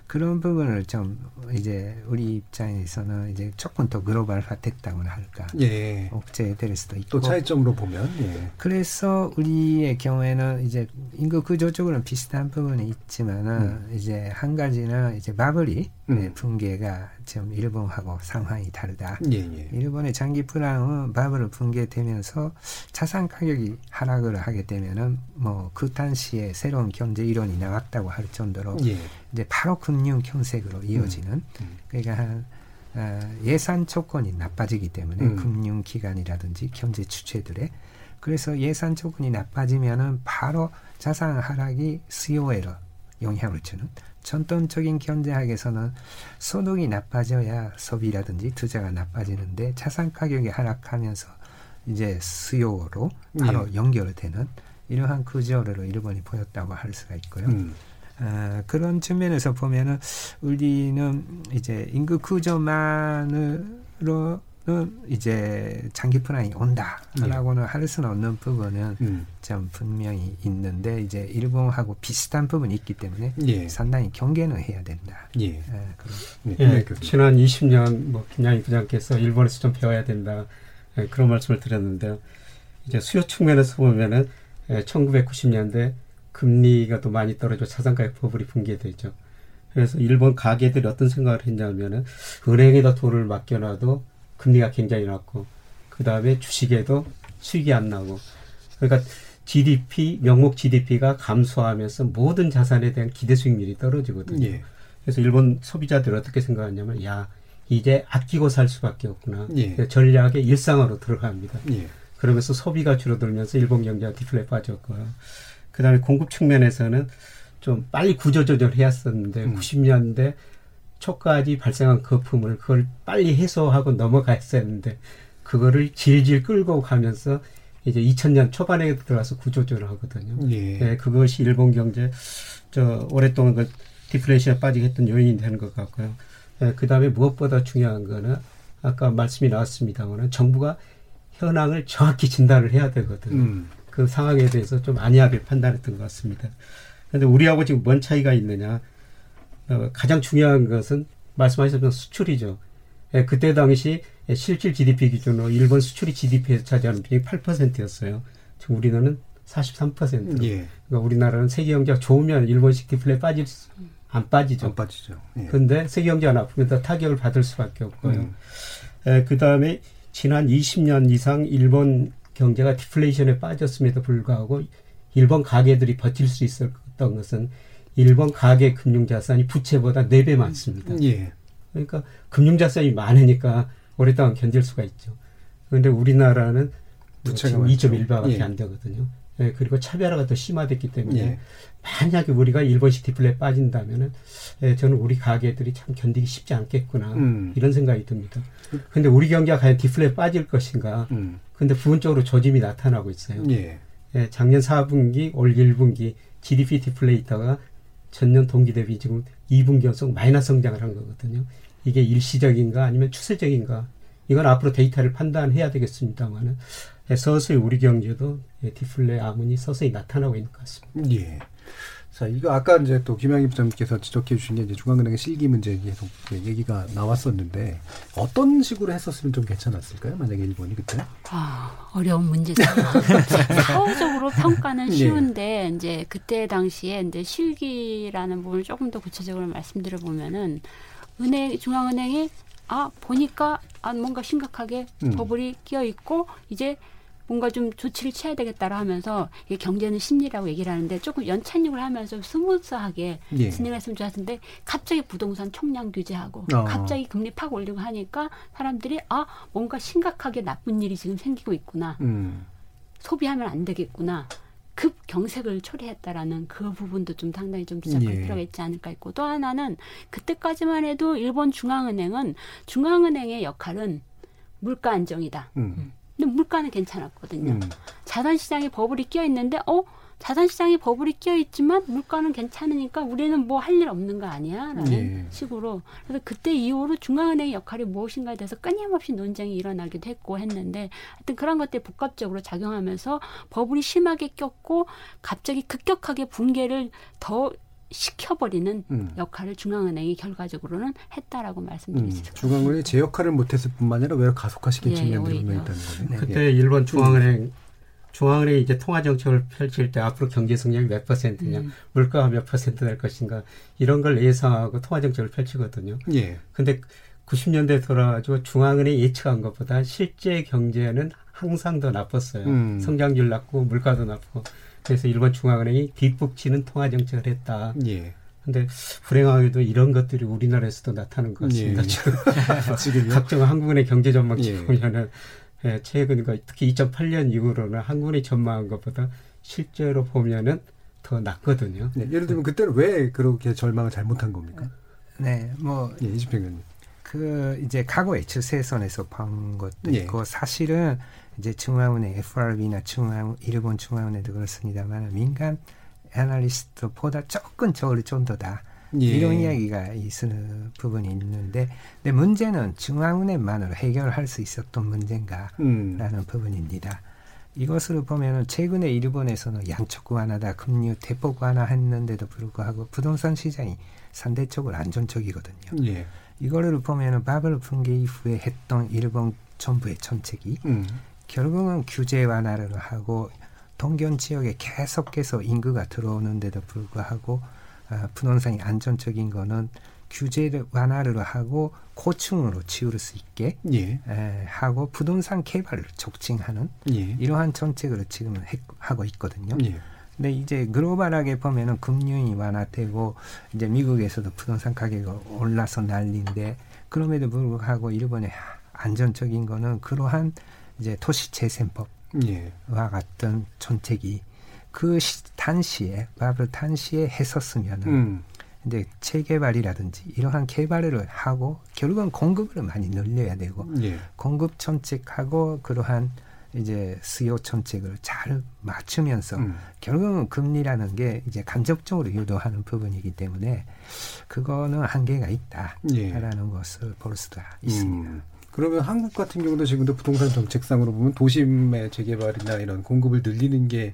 그런 부분을 좀 이제 우리 입장에서는 이제 조금 더 글로벌화 됐다고나 할까 예. 억제될 수도 있고 또 차이점으로 보면 예. 그래서 우리의 경우에는 이제 인구 구조적으로는 비슷한 부분이 있지만은 음. 이제 한 가지는 이제 바블이 음. 네, 붕괴가 좀 일본하고 상황이 다르다. 예, 예. 일본의 장기 불황은 바블을 붕괴되면서 자산 가격이 하락을 하게 되면은 뭐 그 당시에 새로운 경제 이론이 나왔다고 할 정도로 예. 이제 바로 금융 경색으로 이어지는 음. 음. 그러니까 한 어, 예산 조건이 나빠지기 때문에 음. 금융 기관이라든지 경제 주체들의 그래서 예산 조건이 나빠지면은 바로 자산 하락이 수요에로 영향을 주는 전통적인 경제학에서는 소득이 나빠져야 소비라든지 투자가 나빠지는데 자산 가격이 하락하면서 이제 수요로 바로 예. 연결되는 이러한 구조를 일본이 보였다고 할 수가 있고요. 음. 어, 그런 측면에서 보면은 우리는 이제 인구 구조만으로 는 이제 장기 플랜이 온다라고는 예. 할 수는 없는 부분은 음. 좀 분명히 있는데 이제 일본하고 비슷한 부분이 있기 때문에 예. 상당히 경계는 해야 된다. 예. 예, 예, 예 지난 20년 뭐 김양희 부장께서 일본에서 좀 배워야 된다 예, 그런 말씀을 드렸는데요. 이제 수요 측면에서 보면은 예, 1990년대 금리가 또 많이 떨어져 자산가격 버블이 붕괴되죠. 그래서 일본 가게들이 어떤 생각을 했냐면은 은행에다 돈을 맡겨놔도 금리가 굉장히 낮고 그 다음에 주식에도 수익이 안 나고 그러니까 GDP 명목 GDP가 감소하면서 모든 자산에 대한 기대 수익률이 떨어지거든요. 예. 그래서 일본 소비자들이 어떻게 생각하냐면 야 이제 아끼고 살 수밖에 없구나. 예. 전략의 일상으로 들어갑니다. 예. 그러면서 소비가 줄어들면서 일본 경제가 디플레 빠졌고요. 그다음에 공급 측면에서는 좀 빨리 구조 조절해야 했었는데 음. 90년대 초까지 발생한 거품을 그걸 빨리 해소하고 넘어갔어야 했는데 그거를 질질 끌고 가면서 이제 2000년 초반에 들어가서 구조조정을 하거든요. 예. 네, 그것이 일본 경제 저 오랫동안 그 디플레이션에 빠지게 했던 요인이 되는 것 같고요. 네, 그 다음에 무엇보다 중요한 거는 아까 말씀이 나왔습니다만은 정부가 현황을 정확히 진단을 해야 되거든요. 음. 그 상황에 대해서 좀 안이하게 판단했던 것 같습니다. 그런데 우리하고 지금 뭔 차이가 있느냐? 어, 가장 중요한 것은 말씀하셨던 수출이죠. 예, 그때 당시 실질 GDP 기준으로 일본 수출이 GDP에서 차지하는 비중이 8%였어요. 지금 우리나라는 43%. 예. 그러니까 우리나라는 세계 경제가 좋으면 일본식 디플레 빠질 안 빠지죠. 안 빠지죠. 예. 근데 세계 경제가 나쁘면 타격을 받을 수밖에 없고요. 음. 그 다음에 지난 20년 이상 일본 경제가 디플레이션에 빠졌음에도 불구하고 일본 가계들이 버틸 수 있었던 것은 일본 가계 금융자산이 부채보다 4배 많습니다. 예. 그러니까 금융자산이 많으니까 오랫동안 견딜 수가 있죠. 그런데 우리나라는 지금 2.1배밖에 예. 안 되거든요. 예, 그리고 차별화가 더 심화됐기 때문에 예. 만약에 우리가 일본식 디플레에 빠진다면은 예, 저는 우리 가게들이 참 견디기 쉽지 않겠구나 음. 이런 생각이 듭니다. 근데 우리 경제가 과연 디플레에 빠질 것인가? 음. 근데 부분적으로 조짐이 나타나고 있어요. 예. 예, 작년 4분기, 올 1분기 GDP 디플레이터가 전년 동기 대비 지금 2분기 연속 마이너스 성장을 한 거거든요. 이게 일시적인가 아니면 추세적인가? 이건 앞으로 데이터를 판단해야 되겠습니다만은 예, 서서히 우리 경제도 예, 디플레 아문이 서서히 나타나고 있는 것 같습니다. 예. 자, 이거 아까 이제 또 김양희 부장님께서 지적해 주신 게 이제 중앙은행의 실기 문제 계속 얘기가 나왔었는데 어떤 식으로 했었으면 좀 괜찮았을까요? 만약에 일본이 그때? 아, 어려운 문제죠. 사후적으로 평가는 네. 쉬운데 네. 이제 그때 당시에 이제 실기라는 부분을 조금 더 구체적으로 말씀드려 보면은 은행 중앙은행이 아 보니까 아 뭔가 심각하게 음. 버블이 끼어 있고 이제 뭔가 좀 조치를 취해야 되겠다라 하면서 이게 경제는 심리라고 얘기를 하는데 조금 연착륙을 하면서 스무스하게 예. 진행했으면 좋았는데 갑자기 부동산 총량 규제하고 어. 갑자기 금리 팍 올리고 하니까 사람들이 아 뭔가 심각하게 나쁜 일이 지금 생기고 있구나 음. 소비하면 안 되겠구나 급 경색을 초래했다라는 그 부분도 좀 상당히 좀 지적할 예. 필요가 있지 않을까 있고 또 하나는 그때까지만 해도 일본 중앙은행은 중앙은행의 역할은 물가 안정이다. 음. 근데 물가는 괜찮았거든요. 음. 자산시장에 버블이 끼어 있는데 어 자산시장에 버블이 끼어 있지만 물가는 괜찮으니까 우리는 뭐 할 일 없는 거 아니야라는 예. 식으로 그래서 그때 이후로 중앙은행의 역할이 무엇인가에 대해서 끊임없이 논쟁이 일어나기도 했고 했는데 하여튼 그런 것들이 복합적으로 작용하면서 버블이 심하게 꼈고 갑자기 급격하게 붕괴를 더 시켜버리는 음. 역할을 중앙은행이 결과적으로는 했다라고 말씀드릴 수 음. 있습니다. 중앙은행이 제 역할을 못했을 뿐만 아니라 왜 가속화시킨 예, 측면들이 분명히 있다는 거죠. 그때 예. 일본 중앙은행 중앙은행이 이제 통화 정책을 펼칠 때 앞으로 경제 성장이 몇 퍼센트냐, 음. 물가가 몇 퍼센트 될 것인가 이런 걸 예상하고 통화 정책을 펼치거든요. 예. 근데 90년대 돌아가지고 중앙은행이 예측한 것보다 실제 경제는 항상 더 나빴어요. 음. 성장률 낮고 물가도 낮고 그래서 일본 중앙은행이 뒷북치는 통화 정책을 했다. 예. 근데 불행하게도 이런 것들이 우리나라에서도 나타나는 것 같습니다. 예. 지금 각종 한국은행 경제 전망치 예. 보면은 예, 최근 그 특히 2008년 이후로는 한국이 전망한 것보다 실제로 보면은 더 낮거든요. 네, 예를 들면 그때는 왜 그렇게 절망을 잘못한 겁니까? 네, 뭐 예, 이집평은 그 이제 과거에 추세선에서 본 것도 예. 있고 사실은 이제 중앙은행 FRB나 중앙 일본 중앙은행도 그렇습니다만 민간 애널리스트보다 조금 저를 좀 더다. 예. 이런 이야기가 있는 부분이 있는데 근데 문제는 중앙은행만으로 해결할 수 있었던 문제인가라는 음. 부분입니다. 이것을 보면은 최근에 일본에서는 양적 완화다 금리 대폭 완화했는데도 불구하고 부동산 시장이 상대적으로 안정적이거든요. 예. 이거를 보면은 바블 붕괴 이후에 했던 일본 정부의 정책이 음. 결국은 규제 완화를 하고 동경 지역에 계속해서 인구가 들어오는데도 불구하고 아, 부동산이 안정적인 거는 규제를 완화를 하고 고층으로 치울 수 있게 예. 에, 하고 부동산 개발을 촉진하는 예. 이러한 정책을 지금 해, 하고 있거든요. 예. 근데 이제 글로벌하게 보면은 금융이 완화되고 이제 미국에서도 부동산 가격이 올라서 난리인데 그럼에도 불구하고 일본의 안전적인 거는 그러한 이제 도시 재생법과 예. 같은 정책이 그 시, 단시에 바로 단시에 했었으면은 음. 이제 재개발이라든지 이러한 개발을 하고 결국은 공급을 많이 늘려야 되고 예. 공급 정책하고 그러한 이제 수요 정책을 잘 맞추면서 음. 결국은 금리라는 게 이제 간접적으로 유도하는 부분이기 때문에 그거는 한계가 있다라는 예. 것을 볼 수가 있습니다. 음. 그러면 한국 같은 경우도 지금도 부동산 정책상으로 보면 도심의 재개발이나 이런 공급을 늘리는 게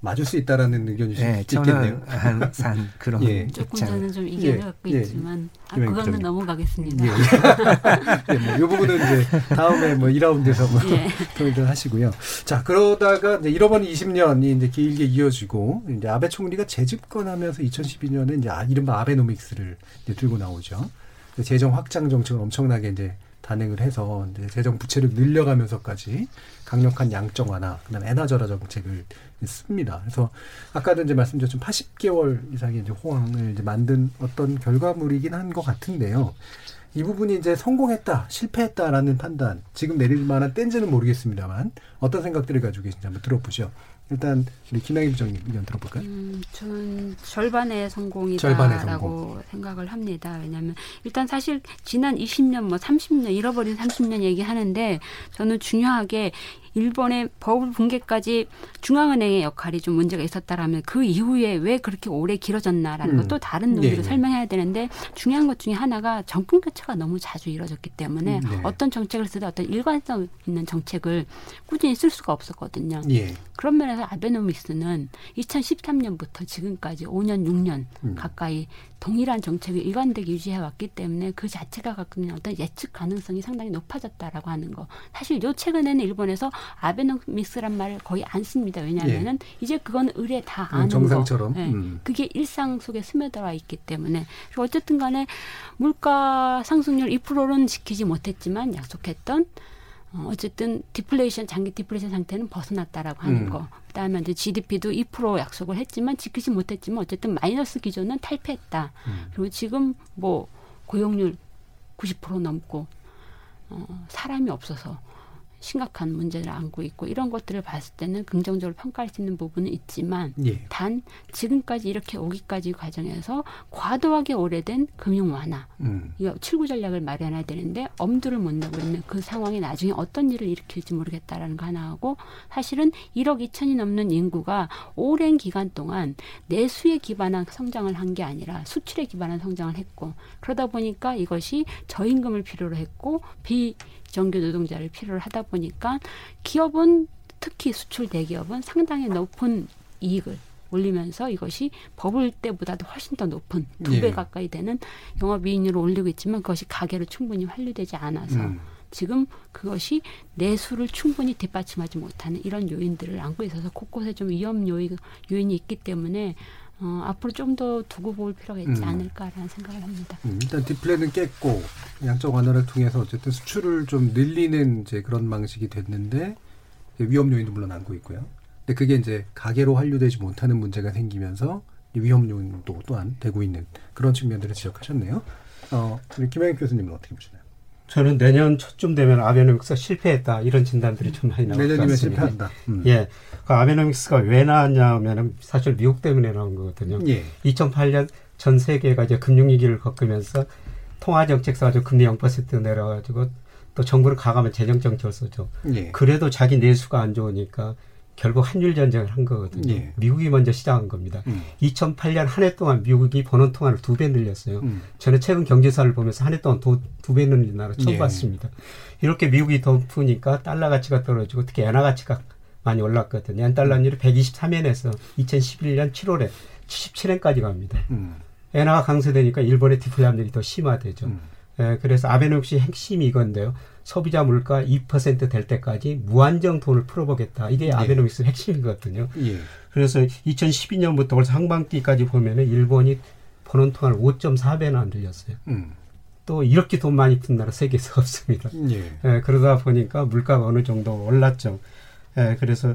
맞을 수 있다라는 의견이 네, 있겠네요. 항상 그런 예. 조금 저는 좀 이견을 예. 갖고 예. 있지만 아, 그거는 넘어가겠습니다. 예. 예. 뭐, 이 부분은 이제 다음에 뭐 2라운드에서 뭐 예. 토의를 하시고요. 자 그러다가 이제 잃어버린 20년이 이제 길게 이어지고 이제 아베 총리가 재집권하면서 2012년에 이제 아, 이른바 아베노믹스를 이제 들고 나오죠. 재정 확장 정책을 엄청나게 이제 단행을 해서 이제 재정 부채를 늘려가면서까지 강력한 양적 완화, 그다음에 에너저라 정책을 씁니다. 그래서 아까도 이제 말씀드렸지만 80개월 이상의 이제 호황을 이제 만든 어떤 결과물이긴 한 것 같은데요. 이 부분이 이제 성공했다, 실패했다라는 판단, 지금 내릴 만한 땐지는 모르겠습니다만 어떤 생각들을 가지고 계신지 한번 들어보죠. 일단 우리 김양희 부장님 의견 들어볼까요? 음, 저는 절반의 성공이다라고 성공. 생각을 합니다. 왜냐하면 일단 사실 지난 20년 뭐 30년 잃어버린 30년 얘기하는데 저는 중요하게 일본의 버블 붕괴까지 중앙은행의 역할이 좀 문제가 있었다라면 그 이후에 왜 그렇게 오래 길어졌나라는 음. 것도 다른 논리로 네. 설명해야 되는데 중요한 것 중에 하나가 정권 교체가 너무 자주 이루어졌기 때문에 음, 네. 어떤 정책을 쓰든 어떤 일관성 있는 정책을 꾸준히 쓸 수가 없었거든요. 예. 그런 면에서 아베노믹스는 2013년부터 지금까지 5년, 6년 음. 가까이 동일한 정책을 일관되게 유지해 왔기 때문에 그 자체가 있는 어떤 예측 가능성이 상당히 높아졌다라고 하는 거. 사실 요 최근에는 일본에서 아베노믹스란 말을 거의 안 씁니다. 왜냐하면은 예. 이제 그건 의뢰 다 음, 아는 정상처럼. 거. 네. 음. 그게 일상 속에 스며들어 있기 때문에 그리고 어쨌든 간에 물가 상승률 2%는 지키지 못했지만 약속했던 어, 어쨌든 디플레이션 장기 디플레이션 상태는 벗어났다라고 하는 음. 거. 그다음에 이제 GDP도 2% 약속을 했지만 지키지 못했지만 어쨌든 마이너스 기조는 탈피했다. 음. 그리고 지금 뭐 고용률 90% 넘고 어, 사람이 없어서 심각한 문제를 안고 있고 이런 것들을 봤을 때는 긍정적으로 평가할 수 있는 부분은 있지만 예. 단 지금까지 이렇게 오기까지 과정에서 과도하게 오래된 금융 완화 음. 이거 출구 전략을 마련해야 되는데 엄두를 못 내고 있는 그 상황이 나중에 어떤 일을 일으킬지 모르겠다라는 거 하나 하고 사실은 1억 2천이 넘는 인구가 오랜 기간 동안 내수에 기반한 성장을 한 게 아니라 수출에 기반한 성장을 했고 그러다 보니까 이것이 저임금을 필요로 했고 비 정규 노동자를 필요로 하다 보니까 기업은 특히 수출 대기업은 상당히 높은 이익을 올리면서 이것이 버블 때보다도 훨씬 더 높은 두배 예. 가까이 되는 영업이익률을 올리고 있지만 그것이 가계로 충분히 환류되지 않아서 음. 지금 그것이 내수를 충분히 뒷받침하지 못하는 이런 요인들을 안고 있어서 곳곳에 좀 위험 요인, 요인이 있기 때문에 어, 앞으로 좀 더 두고 볼 필요가 있지 음. 않을까라는 생각을 합니다. 음, 일단 디플레는 깼고 양적 완화를 통해서 어쨌든 수출을 좀 늘리는 이제 그런 방식이 됐는데 위험 요인도 물론 안고 있고요. 근데 그게 이제 가계로 환류되지 못하는 문제가 생기면서 위험 요인도 또한 되고 있는 그런 측면들을 지적하셨네요. 어, 우리 김영익 교수님은 어떻게 보시나요? 저는 내년 초쯤 되면 아베노믹스가 실패했다 이런 진단들이 좀 많이 나올 것 같습니다. 실패한다. 음. 예, 그 아베노믹스가 왜 나왔냐면은 사실 미국 때문에 나온 거거든요. 예. 2008년 전 세계가 이제 금융위기를 겪으면서 통화 정책 사가지고 금리 0% 내려가지고 또 정부를 가가면 재정 정책을 쓰죠. 예. 그래도 자기 내수가 안 좋으니까 결국 한일 전쟁을 한 거거든요. 예. 미국이 먼저 시작한 겁니다. 음. 2008년 한 해 동안 미국이 버는 통화를 두 배 늘렸어요. 음. 저는 최근 경제사를 보면서 한 해 동안 두배 늘린 나라 처음 예. 봤습니다. 이렇게 미국이 돈 푸니까 달러 가치가 떨어지고 특히 엔화 가치가 많이 올랐거든요. 엔 달러 환율이 123엔에서 2011년 7월에 77엔까지 갑니다. 음. 엔화가 강세되니까 일본의 디플레이션이 더 심화되죠. 음. 예, 그래서 아베노믹스의 핵심이 이건데요. 소비자 물가 2%될 때까지 무한정 돈을 풀어보겠다. 이게 네. 아베노믹스 핵심이거든요. 예. 그래서 2012년부터 벌써 상반기까지 보면은 일본이 버는 통화를 5.4배나 늘렸어요. 음. 또 이렇게 돈 많이 푼 나라 세계에서 없습니다. 예. 예, 그러다 보니까 물가가 어느 정도 올랐죠. 예, 그래서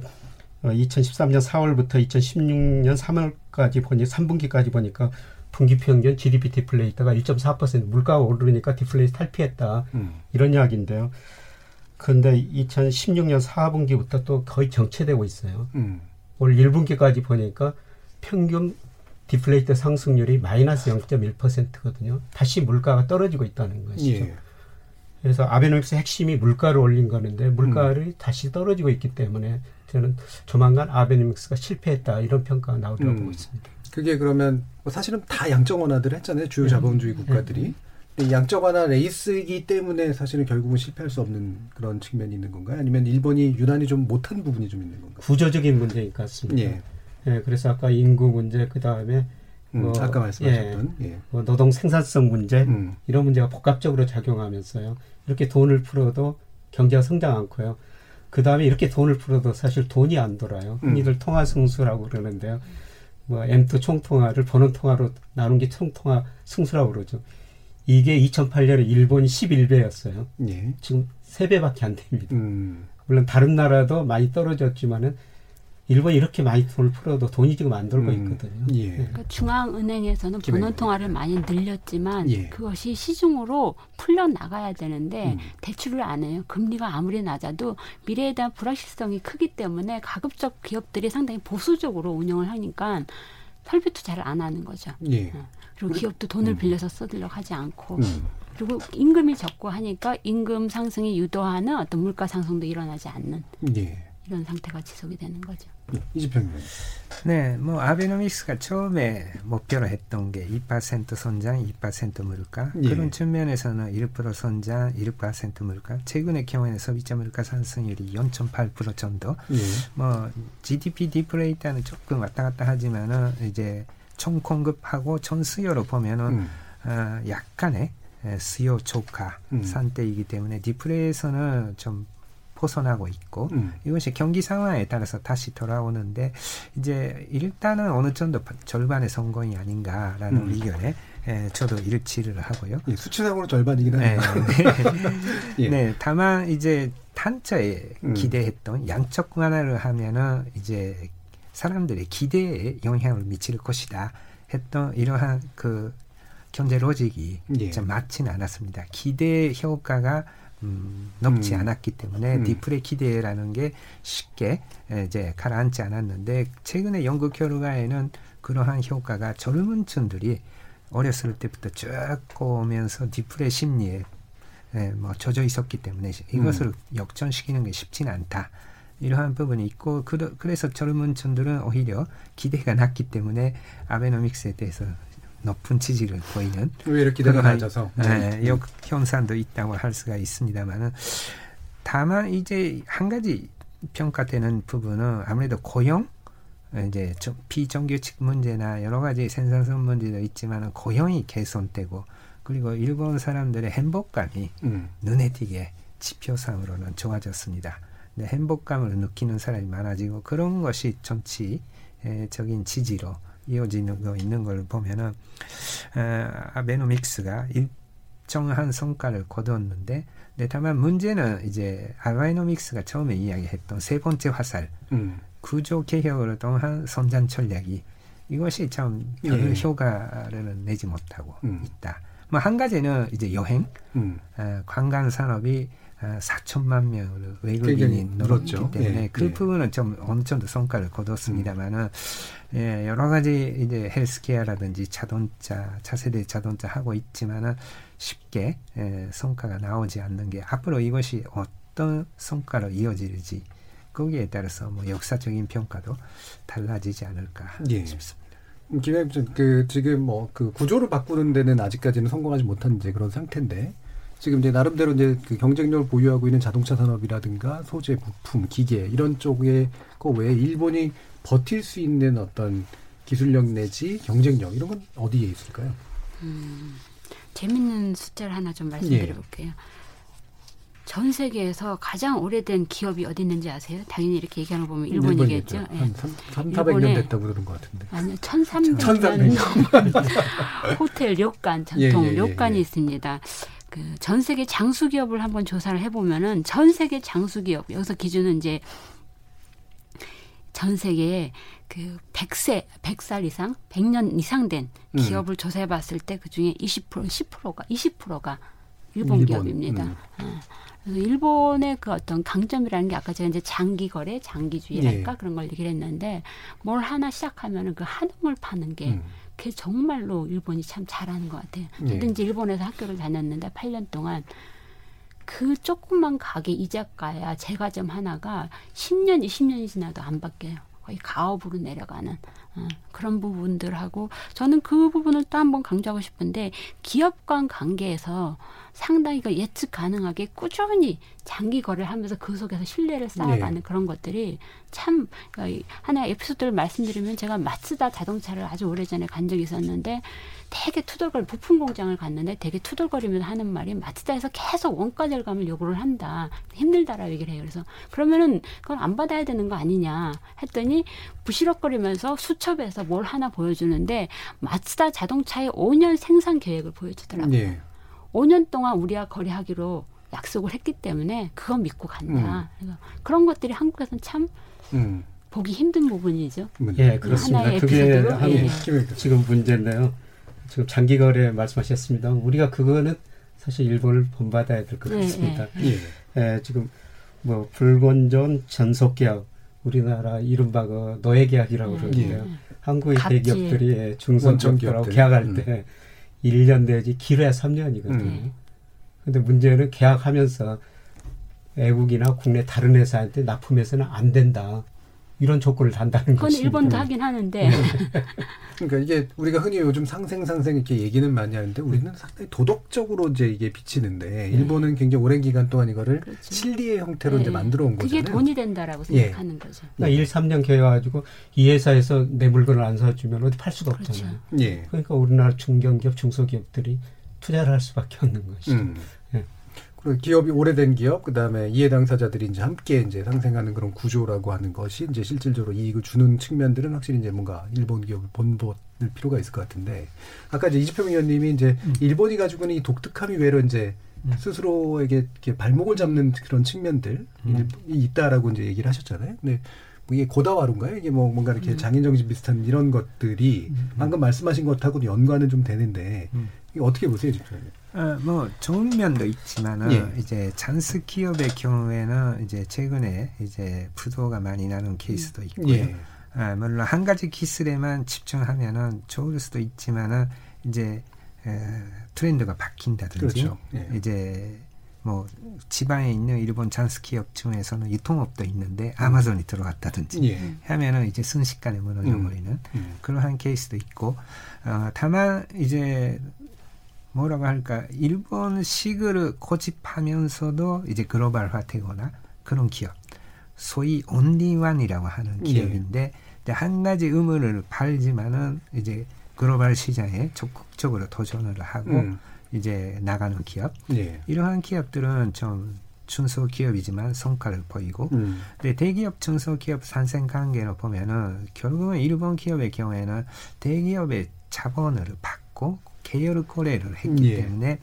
2013년 어, 4월부터 2016년 3월까지 보니 3분기까지 보니까 분기 평균 GDP 디플레이터가 1.4% 물가가 오르니까 디플레이터 탈피했다. 음. 이런 이야기인데요. 그런데 2016년 4분기부터 또 거의 정체되고 있어요. 음. 올 1분기까지 보니까 평균 디플레이터 상승률이 마이너스 0.1%거든요. 다시 물가가 떨어지고 있다는 것이죠. 예. 그래서 아베노믹스 핵심이 물가를 올리는 건데 물가가 음. 다시 떨어지고 있기 때문에 저는 조만간 아베노믹스가 실패했다 이런 평가가 나오리라고 음. 보고 있습니다. 그게 그러면 뭐 사실은 다 양적 완화들 했잖아요. 주요 네. 자본주의 네. 국가들이. 네. 양적 완화 레이스이기 때문에 사실은 결국은 실패할 수 없는 그런 측면이 있는 건가요? 아니면 일본이 유난히 좀 못한 부분이 좀 있는 건가요? 구조적인 문제인 것 같습니다. 예. 예, 그래서 아까 인구 문제 그 다음에 음, 뭐, 아까 말씀하셨던 예, 예. 뭐 노동 생산성 문제 음. 이런 문제가 복합적으로 작용하면서요. 이렇게 돈을 풀어도 경제가 성장 않고요. 그 다음에 이렇게 돈을 풀어도 사실 돈이 안 돌아요. 음. 흔히들 통화 승수라고 그러는데요. 뭐 M2 총통화를 번원 통화로 나눈 게 총통화 승수라고 그러죠. 이게 2008년에 일본이 11배였어요. 예. 지금 3배밖에 안 됩니다. 음. 물론 다른 나라도 많이 떨어졌지만은 일본이 이렇게 많이 돈을 풀어도 돈이 지금 안 돌고 음. 있거든요. 예. 그러니까 중앙은행에서는 본원 통화를 많이 늘렸지만 예. 그것이 시중으로 풀려 나가야 되는데 음. 대출을 안 해요. 금리가 아무리 낮아도 미래에 대한 불확실성이 크기 때문에 가급적 기업들이 상당히 보수적으로 운영을 하니까 설비 투자를 안 하는 거죠. 예. 어. 그리고 기업도 돈을 음. 빌려서 써들려고 하지 않고 음. 그리고 임금이 적고 하니까 임금 상승이 유도하는 어떤 물가 상승도 일어나지 않는 예. 이런 상태가 지속이 되는 거죠. 네, 이지평님. 네, 뭐 아베노믹스가 처음에 목표로 했던 게 2% 선장, 2% 물가 예. 그런 측면에서는 1% 선장, 1% 물가. 최근의 경우에는 소비자 물가 상승률이 0.8% 정도. 예. 뭐 GDP 디플레이터는 조금 왔다 갔다 하지만은 이제 총 공급하고 총 수요로 보면은 음. 어, 약간의 수요 조카 음. 상태이기 때문에 디플레이에서는 좀 벗어나고 있고 음. 이것이 경기 상황에 따라서 다시 돌아오는데 이제 일단은 어느 정도 절반의 성공이 아닌가라는 음. 의견에 예, 저도 일치를 하고요. 예, 수치상으로 절반이긴 하네요. 네. 예. 네, 다만 이제 단자에 음. 기대했던 양적 완화를 하면은 이제 사람들의 기대에 영향을 미칠 것이다 했던 이러한 그 경제 로직이 예. 좀 맞지는 않았습니다. 기대 효과가 음, 높지 음. 않았기 때문에 음. 디플의 기대라는 게 쉽게 이제 가라앉지 않았는데 최근에 연구 결과에는 그러한 효과가 젊은 층들이 어렸을 때부터 쭉 오면서 디플의 심리에 에, 뭐 젖어 있었기 때문에 이것을 음. 역전시키는 게 쉽지는 않다. 이러한 부분이 있고 그, 그래서 젊은 층들은 오히려 기대가 낮기 때문에 아베노믹스에 대해서 높은 지지를 보이는 오히려 기대가 낮아서 네, 역 현상도 있다고 할 수가 있습니다만은 다만 이제 한 가지 평가되는 부분은 아무래도 고용 이제 비정규직 문제나 여러 가지 생산성 문제도 있지만 고용이 개선되고 그리고 일본 사람들의 행복감이 음. 눈에 띄게 지표상으로는 좋아졌습니다. 네, 행복감을 느끼는 사람이 많아지고 그런 것이 정치적인 지지로 이어지고 있는 걸 보면은 어, 아베노믹스가 일정한 성과를 거두었는데 네, 다만 문제는 이제 아베노믹스가 처음에 이야기했던 세 번째 화살 음. 구조 개혁을 통한 선전 전략이 이것이 참 별 예. 효과를 내지 못하고 음. 있다. 뭐 한 가지는 이제 여행, 음. 어, 관광 산업이 4천만 아, 명으로 외국인이 늘었기 때문에 예, 그 예. 부분은 좀 어느 정도 성과를 거뒀습니다만은 음. 예, 여러 가지 이제 헬스케어라든지 자동차, 차세대 자동차 하고 있지만은 쉽게 예, 성과가 나오지 않는 게 앞으로 이것이 어떤 성과로 이어질지 거기에 따라서 뭐 역사적인 평가도 달라지지 않을까 예. 싶습니다. 김혜준 그 지금 뭐 그 구조를 바꾸는 데는 아직까지는 성공하지 못한 이제 그런 상태인데 지금 이제 나름대로 이제 그 경쟁력을 보유하고 있는 자동차 산업이라든가 소재, 부품, 기계 이런 쪽에 그 외에 일본이 버틸 수 있는 어떤 기술력 내지 경쟁력 이런 건 어디에 있을까요? 음, 재밌는 숫자를 하나 좀 말씀드려 예. 볼게요. 전 세계에서 가장 오래된 기업이 어디 있는지 아세요? 당연히 이렇게 얘기하는 거 보면 일본이겠죠. 예. 한 3, 400년 됐다고 그러는 것 같은데. 아니요. 1300년. 1300년. 호텔, 료간, 전통 예, 예, 료간이 예, 예. 있습니다. 그 전 세계 장수 기업을 한번 조사를 해보면은 전 세계 장수 기업 여기서 기준은 이제 전 세계에 그 100세, 100살 이상, 100년 이상 된 음. 기업을 음. 조사해 봤을 때 그 중에 20%, 10%가, 20%가 일본, 일본. 기업입니다. 음. 어. 그래서 일본의 그 어떤 강점이라는 게 아까 제가 이제 장기 거래, 장기주의랄까 예. 그런 걸 얘기를 했는데 뭘 하나 시작하면은 그 한움을 파는 게 음. 그게 정말로 일본이 참 잘하는 것 같아요. 저도 네. 일본에서 학교를 다녔는데 8년 동안 그 조그만 가게 이자카야 제과점 하나가 10년, 20년이 지나도 안 바뀌어요. 거의 가업으로 내려가는. 어. 어, 그런 부분들하고 저는 그 부분을 또 한번 강조하고 싶은데 기업 간 관계에서 상당히 그 예측 가능하게 꾸준히 장기 거래를 하면서 그 속에서 신뢰를 쌓아가는 네. 그런 것들이 참 그러니까 하나의 에피소드를 말씀드리면 제가 마츠다 자동차를 아주 오래전에 간 적이 있었는데 되게 투덜거리 부품 공장을 갔는데 되게 투덜거리면서 하는 말이 마츠다에서 계속 원가 절감을 요구를 한다 힘들다라고 얘기를 해요 그래서 그러면은 그건 안 받아야 되는 거 아니냐 했더니 부시럭거리면서 수첩에서 뭘 하나 보여주는데 마츠다 자동차의 5년 생산 계획을 보여주더라고요. 네. 5년 동안 우리와 거래하기로 약속을 했기 때문에 그거 믿고 간다. 음. 그런 것들이 한국에서는 참 음. 보기 힘든 부분이죠. 예, 그렇습니다. 그게 한, 예. 지금 문제인데요. 지금 장기 거래 말씀하셨습니다. 우리가 그거는 사실 일본을 본받아야 될것 네, 같습니다. 예. 예. 지금 뭐 불건전 전속 계약 우리나라 이른바 그 노예 계약이라고 네. 그러는데요. 예. 한국의 대기업들이 중소기업들하고 계약할 음. 때 1년 내지 길어야 3년이거든요. 음. 근데 문제는 계약하면서 외국이나 국내 다른 회사한테 납품해서는 안 된다. 이런 조건을 단다는 그건. 일본도 하긴 하는데. 네. 그러니까 이게 우리가 흔히 요즘 상생 상생 이렇게 얘기는 많이 하는데 우리는 상당히 도덕적으로 이제 이게 비치는데 네. 일본은 굉장히 오랜 기간 동안 이거를 그렇죠. 실리의 형태로 네. 이제 만들어 온 거잖아요. 그게 돈이 된다라고 생각하는 예. 거죠. 그러니까 1, 3년 계획가지고 이 회사에서 내 물건을 안 사주면 어디 팔 수가 그렇죠. 없잖아요. 예. 그러니까 우리나라 중견기업, 중소기업들이 투자를 할 수밖에 없는 것이죠. 음. 그리고 기업이 오래된 기업, 그 다음에 이해 당사자들이 이제 함께 이제 상생하는 그런 구조라고 하는 것이 이제 실질적으로 이익을 주는 측면들은 확실히 이제 뭔가 일본 기업을 본보일 필요가 있을 것 같은데 아까 이제 이주평 의원님이 이제 음. 일본이 가지고 있는 이 독특함이 외로 이제 음. 스스로에게 이렇게 발목을 잡는 그런 측면들이 음. 있다라고 이제 얘기를 하셨잖아요. 근데 뭐 이게 고다와루인가요? 이게 뭐 뭔가 이렇게 음. 장인 정신 비슷한 이런 것들이 음. 방금 말씀하신 것하고 연관은 좀 되는데 음. 이거 어떻게 보세요, 집사님? 어, 뭐 좋은 면도 있지만은 예. 이제 잔스 기업의 경우에는 이제 최근에 이제 부도가 많이 나는 케이스도 있고요. 예. 아, 물론 한 가지 기술에만 집중하면은 좋을 수도 있지만은 이제 에, 트렌드가 바뀐다든지 그렇죠. 예. 이제 뭐 지방에 있는 일본 잔스 기업 중에서는 유통업도 있는데 음. 아마존이 들어갔다든지 예. 하면은 이제 순식간에 무너져 버리는 음. 음. 그러한 케이스도 있고 어, 다만 이제 뭐라고 할까 일본식을 고집하면서도 이제 글로벌화되거나 그런 기업 소위 온리완이라고 하는 예. 기업인데 예. 한 가지 의무를 팔지만은 이제 글로벌 시장에 적극적으로 도전을 하고 음. 이제 나가는 기업 예. 이러한 기업들은 좀 중소기업이지만 성과를 보이고 음. 근데 대기업 중소기업 산생 관계로 보면은 결국은 일본 기업의 경우에는 대기업의 자본을 받고 계열 거래를 했기 예. 때문에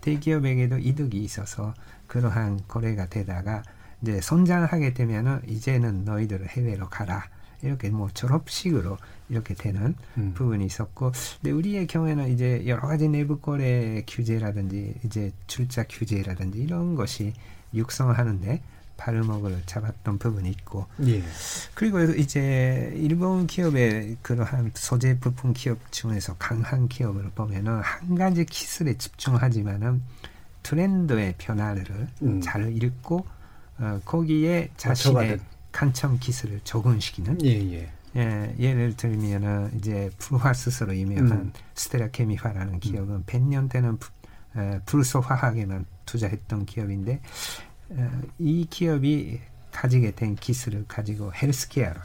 대기업에게도 이득이 있어서 그러한 거래가 되다가 이제 성장하게 되면은 이제는 너희들 해외로 가라. 이렇게 뭐 졸업식으로 이렇게 되는 음. 부분이 있었고, 근데 우리의 경우에는 이제 여러 가지 내부 거래 규제라든지 이제 출자 규제라든지 이런 것이 육성하는데 발목을 잡았던 부분이 있고 예. 그리고 이제 일본 기업의 그러한 소재 부품 기업 중에서 강한 기업을 보면은 한 가지 기술에 집중하지만은 트렌드의 변화를 음. 잘 읽고 어, 거기에 자신의 간첩 기술을 적응시키는 예, 예. 예, 예를 들면은 이제 불화스스로 유명한 음. 스테라 케미화라는 기업은 음. 100년 되는 불소 화학에만 투자했던 기업인데 어, 이 기업이 가지게 된 기술을 가지고 헬스케어로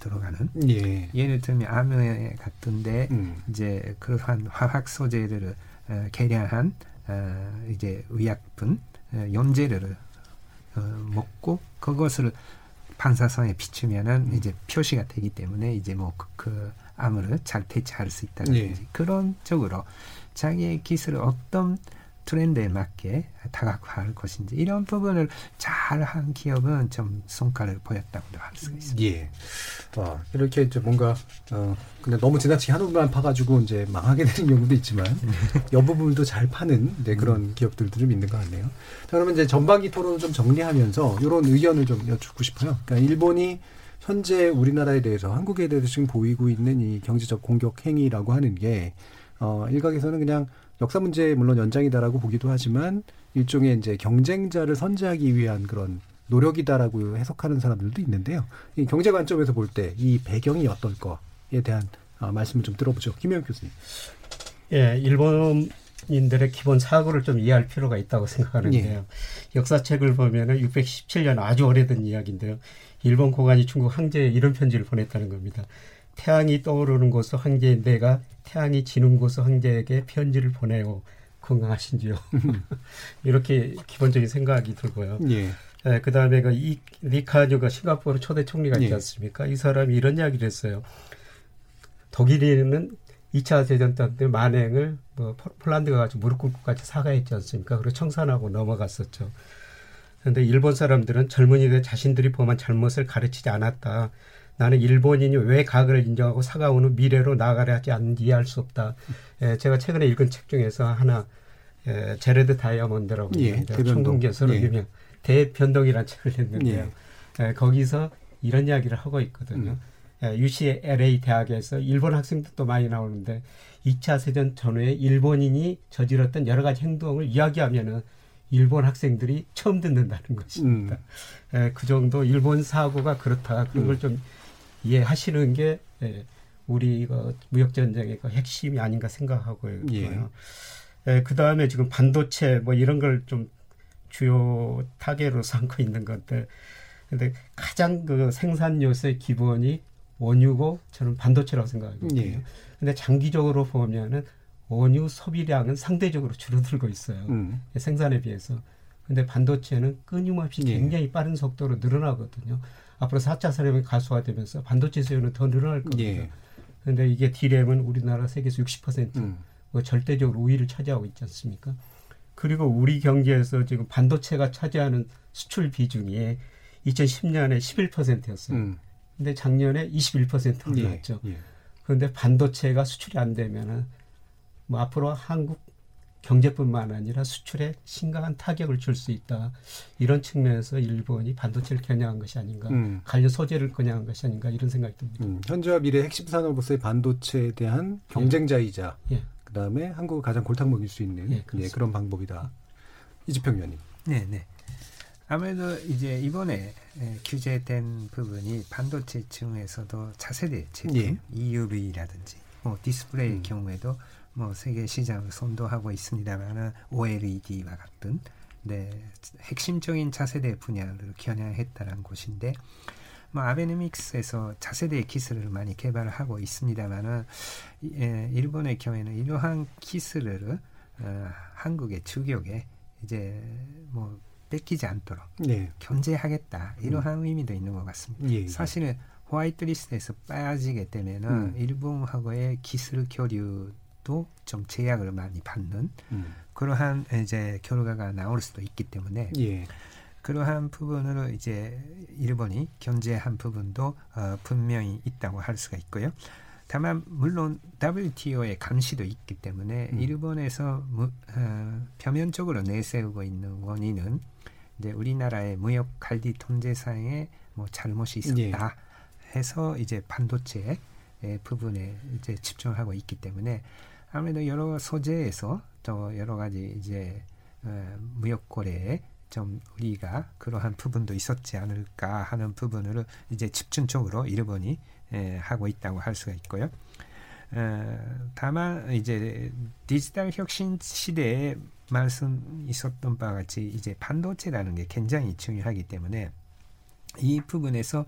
들어가는 예. 예를 들면 암에 같은데 음. 이제 그러한 화학 소재를 어, 개량한 어, 이제 의약품 어, 연제를 어, 먹고 그것을 반사성에 비추면은 음. 이제 표시가 되기 때문에 이제 뭐그 그 암을 잘 대처할 수 있다든지 예. 그런 쪽으로 자기의 기술을 어떤 트렌드에 맞게 다각화할 것인지 이런 부분을 잘 한 기업은 좀 성과를 보였다고도 할 수가 있습니다. 예. 어, 이렇게 이제 뭔가 어 근데 너무 지나치게 한 부분만 파가지고 이제 망하게 되는 경우도 있지만 여부분도 잘 파는 네, 그런 음. 기업들도 좀 있는 것 같네요. 자 그러면 이제 전반기 토론을 좀 정리하면서 이런 의견을 좀 여쭙고 싶어요. 그러니까 일본이 현재 우리나라에 대해서 한국에 대해서 지금 보이고 있는 이 경제적 공격 행위라고 하는 게 어, 일각에서는 그냥 역사 문제 물론 연장이다라고 보기도 하지만 일종의 이제 경쟁자를 선제하기 위한 그런 노력이다라고 해석하는 사람들도 있는데요. 이 경제 관점에서 볼 때 이 배경이 어떨 거 대한 어, 말씀을 좀 들어보죠. 김영 교수님. 예, 일본 인들의 기본 사고를 좀 이해할 필요가 있다고 생각하는데요. 예. 역사책을 보면은 617년 아주 오래된 이야기인데요. 일본 고관이 중국 황제에 이런 편지를 보냈다는 겁니다. 태양이 떠오르는 곳서 황제인 내가 태양이 지는 곳서 황제에게 편지를 보내요. 건강하신지요? 이렇게 기본적인 생각이 들고요. 예. 예, 그 다음에 그 이, 리카뉴가 싱가포르 초대 총리가 있지 예. 않습니까? 이 사람이 이런 이야기를 했어요. 독일인은 2차 대전 때 만행을 뭐 폴란드가 가지고 무릎 꿇고 같이 사과했지 않습니까? 그리고 청산하고 넘어갔었죠. 그런데 일본 사람들은 젊은이들 자신들이 범한 잘못을 가르치지 않았다. 나는 일본인이 왜 가그를 인정하고 사과오는 미래로 나아가려 하지 않는지 이해할 수 없다. 예, 제가 최근에 읽은 책 중에서 하나 예, 제레드 다이아몬드라고 예, 있는데 총동교수로 예. 유명 대변동이라는 책을 냈는데요. 예. 예, 거기서 이런 이야기를 하고 있거든요. 음. 예, UCLA 대학에서 일본 학생들도 많이 나오는데 2차 세전 전후에 일본인이 저질렀던 여러 가지 행동을 이야기하면은 일본 학생들이 처음 듣는다는 것입니다. 음. 예, 그 정도 일본 사고가 그렇다. 그런 음. 걸좀 이해하시는 게 예, 우리 그 무역 전쟁의 그 핵심이 아닌가 생각하고요. 예. 예, 그 다음에 지금 반도체 뭐 이런 걸 좀 주요 타겟으로 삼고 있는 건데, 근데 가장 그 생산 요소의 기본이 원유고 저는 반도체라고 생각하거든요. 예. 근데 장기적으로 보면은 원유 소비량은 상대적으로 줄어들고 있어요. 음. 생산에 비해서. 근데 반도체는 끊임없이 예. 굉장히 빠른 속도로 늘어나거든요. 앞으로 4차 산업이 가수화되면서 반도체 수요는 더 늘어날 겁니다. 예. 그런데 이게 디램은 우리나라 세계에서 60% 음. 뭐 절대적으로 우위를 차지하고 있지 않습니까? 그리고 우리 경제에서 지금 반도체가 차지하는 수출 비중이 2010년에 11%였어요. 음. 근데 작년에 21% 올랐죠. 예, 예. 그런데 반도체가 수출이 안 되면은 뭐 앞으로 한국 경제뿐만 아니라 수출에 심각한 타격을 줄 수 있다. 이런 측면에서 일본이 반도체를 겨냥한 것이 아닌가, 음. 관련 소재를 겨냥한 것이 아닌가 이런 생각이 듭니다. 음, 현재와 미래 핵심 산업으로서의 반도체에 대한 경쟁자이자 예. 그다음에 한국을 가장 골탕 먹일 수 있는 예, 예, 그런 방법이다. 이지평 위원님. 네, 네. 아무래도 이제 이번에 규제된 부분이 반도체 중에서도 차세대 제품 예. EUV라든지 뭐 디스플레이 음. 경우에도 뭐 세계 시장을 선도하고 있습니다만은 OLED와 같은 네, 핵심적인 차세대 분야를 겨냥했다는 것인데 뭐 아베노믹스에서 차세대 기술을 많이 개발하고 있습니다만은 예, 일본의 경우에는 이러한 기술을 어, 한국의 추격에 이제 뭐 뺏기지 않도록 네. 견제하겠다 이러한 음. 의미도 있는 것 같습니다. 예, 예. 사실은 호 화이트 리스트에서 빠지게 되면은 음. 일본하고의 기술 교류도 좀 제약을 많이 받는 음. 그러한 이제 결과가 나올 수도 있기 때문에 예. 그러한 부분으로 이제 일본이 견제한 부분도 어, 분명히 있다고 할 수가 있고요. 다만 물론 WTO의 감시도 있기 때문에 음. 일본에서 무, 어, 표면적으로 내세우고 있는 원인은 이제 우리나라의 무역 관리 통제상에 뭐 잘못이 있었다 예. 해서 이제 반도체 부분에 이제 집중하고 있기 때문에 아무래도 여러 소재에서 또 여러 가지 이제 어, 무역 거래에 좀 우리가 그러한 부분도 있었지 않을까 하는 부분으로 이제 집중적으로 일본이 에, 하고 있다고 할 수가 있고요. 어, 다만 이제 디지털 혁신 시대에 말씀 있었던 바와 같이 이제 반도체라는 게 굉장히 중요하기 때문에 이 부분에서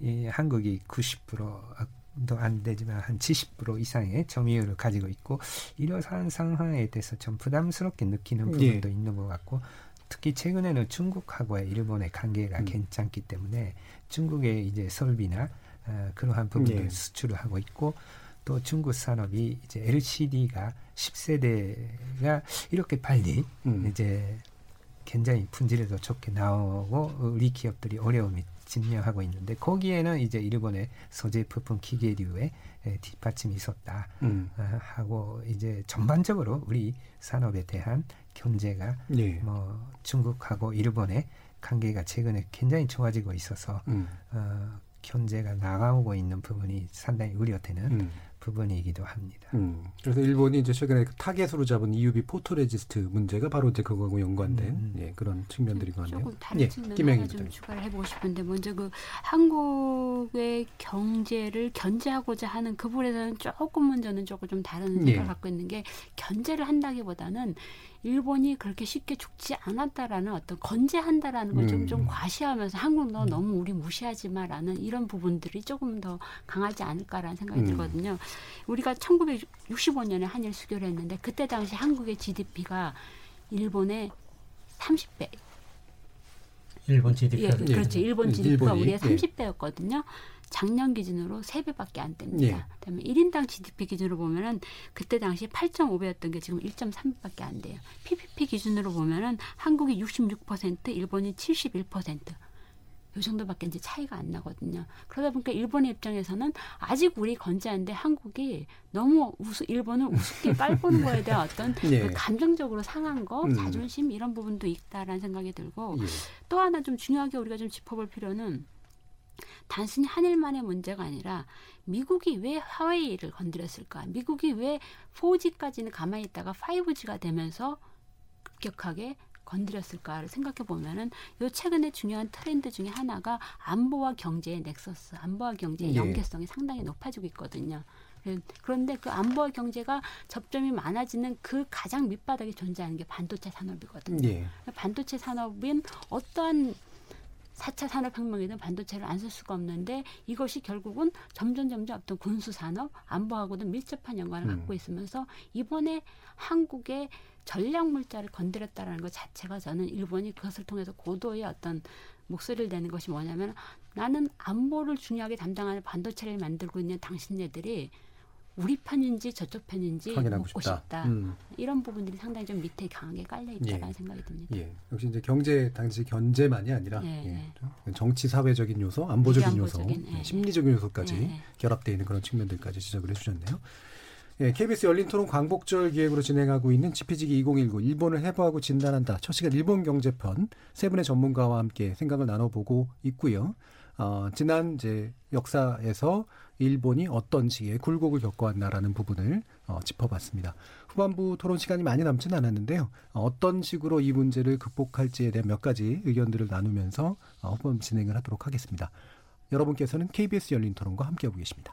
이 한국이 90%도 안 되지만 한 70% 이상의 점유율을 가지고 있고 이러한 상황에 대해서 좀 부담스럽게 느끼는 부분도 예. 있는 것 같고 특히 최근에는 중국하고의 일본의 관계가 음. 괜찮기 때문에 중국의 이제 설비나 어, 그러한 부분을 예. 수출을 하고 있고 또 중국 산업이 이제 LCD가 10세대가 이렇게 빨리 음. 이제 굉장히 품질도 좋게 나오고 우리 기업들이 어려움이 직면하고 있는데 거기에는 이제 일본의 소재 부품 기계류의 뒷받침이 있었다 음. 어, 하고 이제 전반적으로 우리 산업에 대한 견제가 예. 뭐 중국하고 일본의 관계가 최근에 굉장히 좋아지고 있어서 음. 어, 견제해 나가고 있는 부분이 상당히 우려되는 음. 부분이기도 합니다. 음, 그래서 일본이 이제 최근에 그 타겟으로 잡은 EUV 포토레지스트 문제가 바로 이제 그거하고 연관된 음. 예, 그런 측면들이 많네요. 조금 다른 예, 측면 좀 추가를 해보고 싶은데 먼저 그 한국의 경제를 견제하고자 하는 그 부분에서는 조금 먼저는 조금 좀 다른 생각을 예. 갖고 있는 게 견제를 한다기보다는 일본이 그렇게 쉽게 죽지 않았다라는 어떤 건재한다라는 걸 좀좀 음. 과시하면서 한국 너 음. 너무 우리 무시하지 마라는 이런 부분들이 조금 더 강하지 않을까라는 생각이 음. 들거든요. 우리가 1965년에 한일 수교를 했는데 그때 당시 한국의 GDP가 일본의 30배 일본 GDP. 예, 그렇죠. 일본 GDP가 일본이, 우리의 30배였거든요. 작년 기준으로 3배밖에 안 됩니다. 예. 그다음에 1인당 GDP 기준으로 보면은 그때 당시 8.5배였던 게 지금 1.3배밖에 안 돼요. PPP 기준으로 보면은 한국이 66%, 일본이 71%. 요 정도밖에 이제 차이가 안 나거든요. 그러다 보니까 일본의 입장에서는 아직 우리 건재한데 한국이 너무 우스, 일본을 우습게 깔보는 거에 대한 어떤 네. 그 감정적으로 상한 거, 음. 자존심 이런 부분도 있다라는 생각이 들고 예. 또 하나 좀 중요하게 우리가 좀 짚어볼 필요는 단순히 한일만의 문제가 아니라 미국이 왜 하웨이를 건드렸을까? 미국이 왜 4G까지는 가만히 있다가 5G가 되면서 급격하게 건드렸을까를 생각해 보면은 요 최근에 중요한 트렌드 중에 하나가 안보와 경제의 넥서스, 안보와 경제의 네. 연계성이 상당히 높아지고 있거든요. 그런데 그 안보와 경제가 접점이 많아지는 그 가장 밑바닥에 존재하는 게 반도체 산업이거든요. 네. 반도체 산업은 어떠한 4차 산업혁명이든 반도체를 안 쓸 수가 없는데 이것이 결국은 점점 점점 어떤 군수 산업 안보하고도 밀접한 연관을 음. 갖고 있으면서 이번에 한국의 전략 물자를 건드렸다라는 것 자체가 저는 일본이 그것을 통해서 고도의 어떤 목소리를 내는 것이 뭐냐면 나는 안보를 중요하게 담당하는 반도체를 만들고 있는 당신네들이 우리 편인지 저쪽 편인지 묻고 싶다. 싶다. 음. 이런 부분들이 상당히 좀 밑에 강하게 깔려 있다라는 예. 생각이 듭니다. 예. 역시 이제 경제 당시 견제만이 아니라 예. 예. 정치 사회적인 요소, 안보적인 요소, 예. 심리적인 요소까지 예. 결합되어 있는 그런 측면들까지 지적을 해주셨네요. 예, KBS 열린 토론 광복절 기획으로 진행하고 있는 지피지기 2019 일본을 해부하고 진단한다. 첫 시간 일본 경제편 세 분의 전문가와 함께 생각을 나눠보고 있고요. 어, 지난 이제 역사에서 일본이 어떤 식의 굴곡을 겪어왔나라는 부분을 어, 짚어봤습니다. 후반부 토론 시간이 많이 남지는 않았는데요. 어, 어떤 식으로 이 문제를 극복할지에 대한 몇 가지 의견들을 나누면서 어, 후반 진행을 하도록 하겠습니다. 여러분께서는 KBS 열린 토론과 함께하고 계십니다.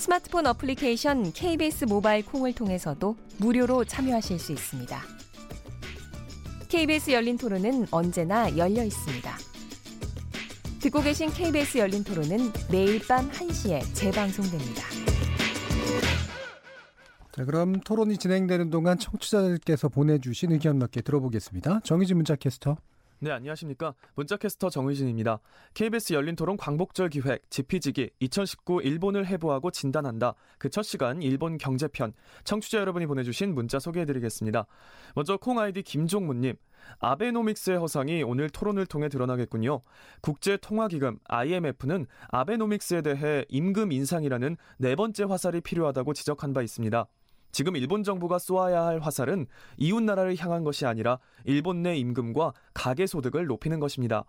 스마트폰 어플리케이션 KBS 모바일 콩을 통해서도 무료로 참여하실 수 있습니다. KBS 열린 토론은 언제나 열려 있습니다. 듣고 계신 KBS 열린 토론은 매일 밤 1시에 재방송됩니다. 자, 그럼 토론이 진행되는 동안 청취자들께서 보내주신 의견 몇 개 들어보겠습니다. 정희진 문자 캐스터. 네, 안녕하십니까. 문자캐스터 정의진입니다. KBS 열린 토론 광복절 기획, 지피지기, 2019 일본을 해부하고 진단한다. 그 첫 시간 일본 경제편. 청취자 여러분이 보내주신 문자 소개해드리겠습니다. 먼저 콩 아이디 김종문님. 아베노믹스의 허상이 오늘 토론을 통해 드러나겠군요. 국제통화기금 IMF는 아베노믹스에 대해 임금 인상이라는 네 번째 화살이 필요하다고 지적한 바 있습니다. 지금 일본 정부가 쏘아야 할 화살은 이웃 나라를 향한 것이 아니라 일본 내 임금과 가계 소득을 높이는 것입니다.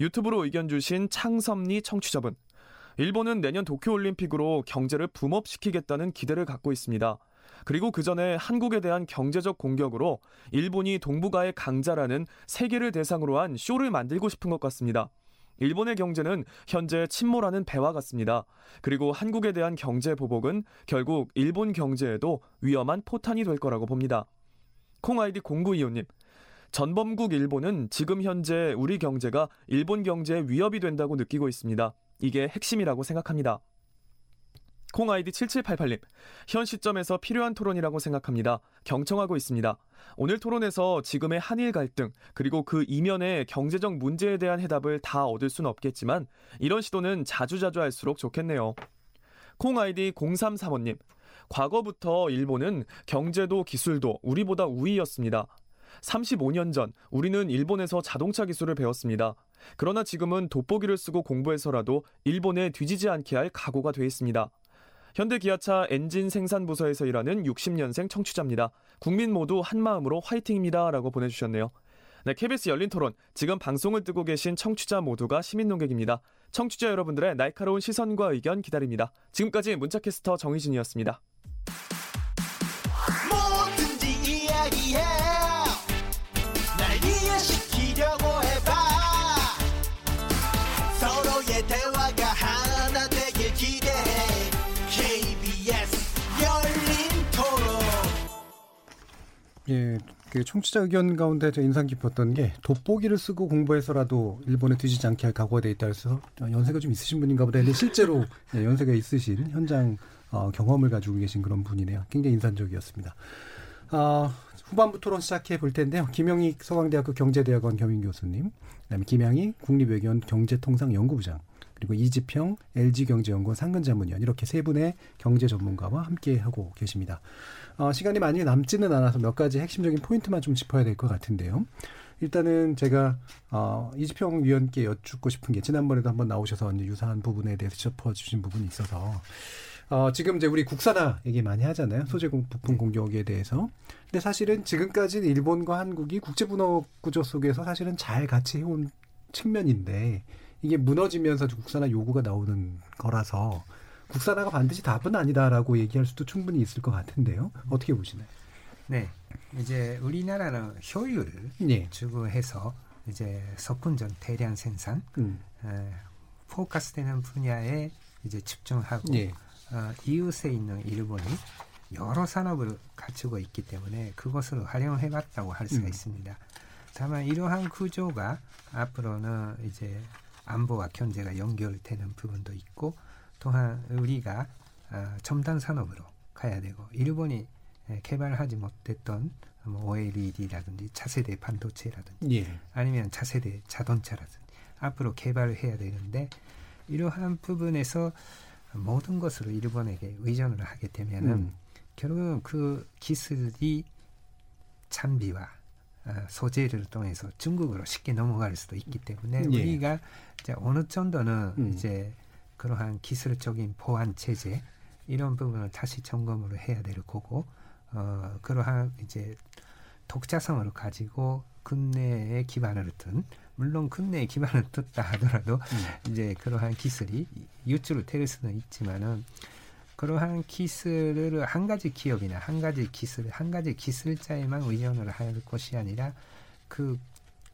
유튜브로 의견 주신 창섭리 청취자분. 일본은 내년 도쿄올림픽으로 경제를 붐업시키겠다는 기대를 갖고 있습니다. 그리고 그 전에 한국에 대한 경제적 공격으로 일본이 동북아의 강자라는 세계를 대상으로 한 쇼를 만들고 싶은 것 같습니다. 일본의 경제는 현재 침몰하는 배와 같습니다. 그리고 한국에 대한 경제 보복은 결국 일본 경제에도 위험한 포탄이 될 거라고 봅니다. 콩아이디 0925님. 전범국 일본은 지금 현재 우리 경제가 일본 경제에 위협이 된다고 느끼고 있습니다. 이게 핵심이라고 생각합니다. 콩 아이디 7788님. 현 시점에서 필요한 토론이라고 생각합니다. 경청하고 있습니다. 오늘 토론에서 지금의 한일 갈등, 그리고 그 이면의 경제적 문제에 대한 해답을 다 얻을 수는 없겠지만, 이런 시도는 자주자주 할수록 좋겠네요. 콩 아이디 0335님. 과거부터 일본은 경제도 기술도 우리보다 우위였습니다. 35년 전 우리는 일본에서 자동차 기술을 배웠습니다. 그러나 지금은 돋보기를 쓰고 공부해서라도 일본에 뒤지지 않게 할 각오가 돼 있습니다. 현대 기아차 엔진 생산 부서에서 일하는 60년생 청취자입니다. 국민 모두 한 마음으로 화이팅입니다라고 보내주셨네요. 네, KBS 열린 토론. 지금 방송을 뜨고 계신 청취자 모두가 시민 농객입니다. 청취자 여러분들의 날카로운 시선과 의견 기다립니다. 지금까지 문자캐스터 정희진이었습니다. 예, 그 청취자 의견 가운데 저 인상 깊었던 게 돋보기를 쓰고 공부해서라도 일본에 뒤지지 않게 할 각오가 돼 있다 해서 연세가 좀 있으신 분인가 보다 했는데 실제로 예, 연세가 있으신 현장 어, 경험을 가지고 계신 그런 분이네요. 굉장히 인상적이었습니다. 어, 후반부 토론 시작해 볼 텐데요. 김영희 서강대학교 경제대학원 겸임 교수님, 그다음에 김양희 국립외교원 경제통상연구부장, 그리고 이지평 LG경제연구원 상근자문위원 이렇게 세 분의 경제 전문가와 함께 하고 계십니다. 어, 시간이 많이 남지는 않아서 몇 가지 핵심적인 포인트만 좀 짚어야 될 것 같은데요. 일단은 제가 어, 이지평 위원께 여쭙고 싶은 게 지난번에도 한번 나오셔서 이제 유사한 부분에 대해서 짚어주신 부분이 있어서 어, 지금 이제 우리 국산화 얘기 많이 하잖아요. 소재 부품 공격에 대해서. 근데 사실은 지금까지는 일본과 한국이 국제 분업 구조 속에서 사실은 잘 같이 해온 측면인데 이게 무너지면서 국산화 요구가 나오는 거라서 국산화가 반드시 답은 아니다라고 얘기할 수도 충분히 있을 것 같은데요. 어떻게 보시나요? 네. 이제 우리나라는 효율을 네. 추구해서 이제 석군전 대량 생산, 음. 에, 포커스되는 분야에 이제 집중하고 네. 어, 이웃에 있는 일본이 여러 산업을 갖추고 있기 때문에 그것을 활용해봤다고 할 수가 음. 있습니다. 다만 이러한 구조가 앞으로는 이제 안보와 경제가 연결되는 부분도 있고 또한 우리가 어, 첨단 산업으로 가야 되고 일본이 개발하지 못했던 뭐 OLED라든지 차세대 반도체라든지 예. 아니면 차세대 자동차라든지 앞으로 개발을 해야 되는데 이러한 부분에서 모든 것을 일본에게 의존을 하게 되면은 음. 결국은 그 기술이 장비와 어, 소재를 통해서 중국으로 쉽게 넘어갈 수도 있기 때문에 예. 우리가 이제 어느 정도는 음. 이제 그러한 기술적인 보안 체제 이런 부분을 다시 점검을 해야 될 거고 어 그러한 이제 독자성을 가지고 국내에 기반을 둔 물론 국내에 기반을 뒀다 하더라도 음. 이제 그러한 기술이 유출을 될 수는 있지만은 그러한 기술을 한 가지 기업이나 한 가지 기술, 한 가지 기술자에만 의존을 할 것이 아니라 그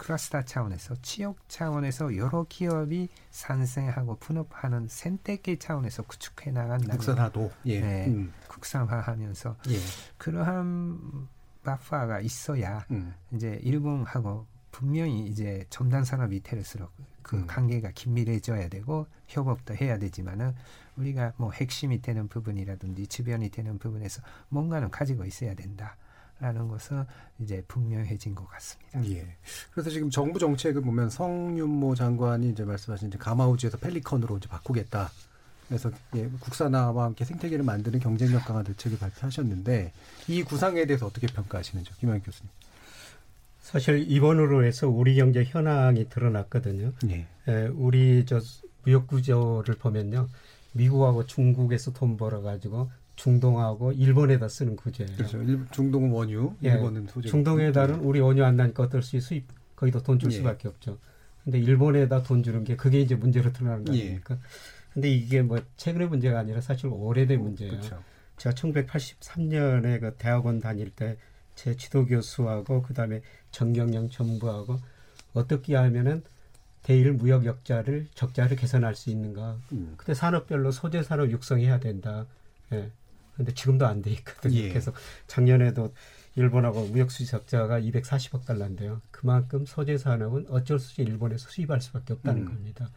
클러스터 차원에서 취업 차원에서 여러 기업이 산생하고 분업하는 생태계 차원에서 구축해 나간다. 국산화도 예. 네, 음. 국산화하면서 예. 그러한 바파가 있어야 음. 이제 일본하고 분명히 이제 첨단 산업이 될수록 그 음. 관계가 긴밀해져야 되고 협업도 해야 되지만은 우리가 뭐 핵심이 되는 부분이라든지 주변이 되는 부분에서 뭔가는 가지고 있어야 된다. 라는 것은 이제 분명해진 것 같습니다. 예. 그래서 지금 정부 정책을 보면 성윤모 장관이 이제 말씀하신 이제 가마우지에서 펠리컨으로 이제 바꾸겠다. 그래서 예, 국산화와 함께 생태계를 만드는 경쟁력 강화 대책을 발표하셨는데 이 구상에 대해서 어떻게 평가하시는지 김영 교수님. 사실 이번으로 해서 우리 경제 현황이 드러났거든요. 예. 예 우리 저 무역 구조를 보면요. 미국하고 중국에서 돈 벌어가지고 중동하고 일본에다 쓰는 구조예요. 그렇죠. 일, 중동은 원유, 예. 일본은 소재. 중동에다는 우리 원유 안 나니까 어떨 수 수입 거기도 돈줄 수밖에 없죠. 근데 일본에다 돈 주는 게 그게 이제 문제로 드러나는 거 아닙니까? 예. 근데 이게 뭐 최근의 문제가 아니라 사실 오래된 문제예요. 그렇죠. 제가 1983년에 그 대학원 다닐 때 제 지도 교수하고 그다음에 정경영 전부하고 어떻게 하면은 대일 무역 역자를 적자를 개선할 수 있는가. 음. 그때 산업별로 소재 산업 육성해야 된다. 예. 근데 지금도 안 돼 있거든요. 예. 그래서 작년에도 일본하고 무역 수지 적자가 240억 달러인데요. 그만큼 소재 산업은 어쩔 수 없이 일본에서 수입할 수밖에 없다는 음. 겁니다.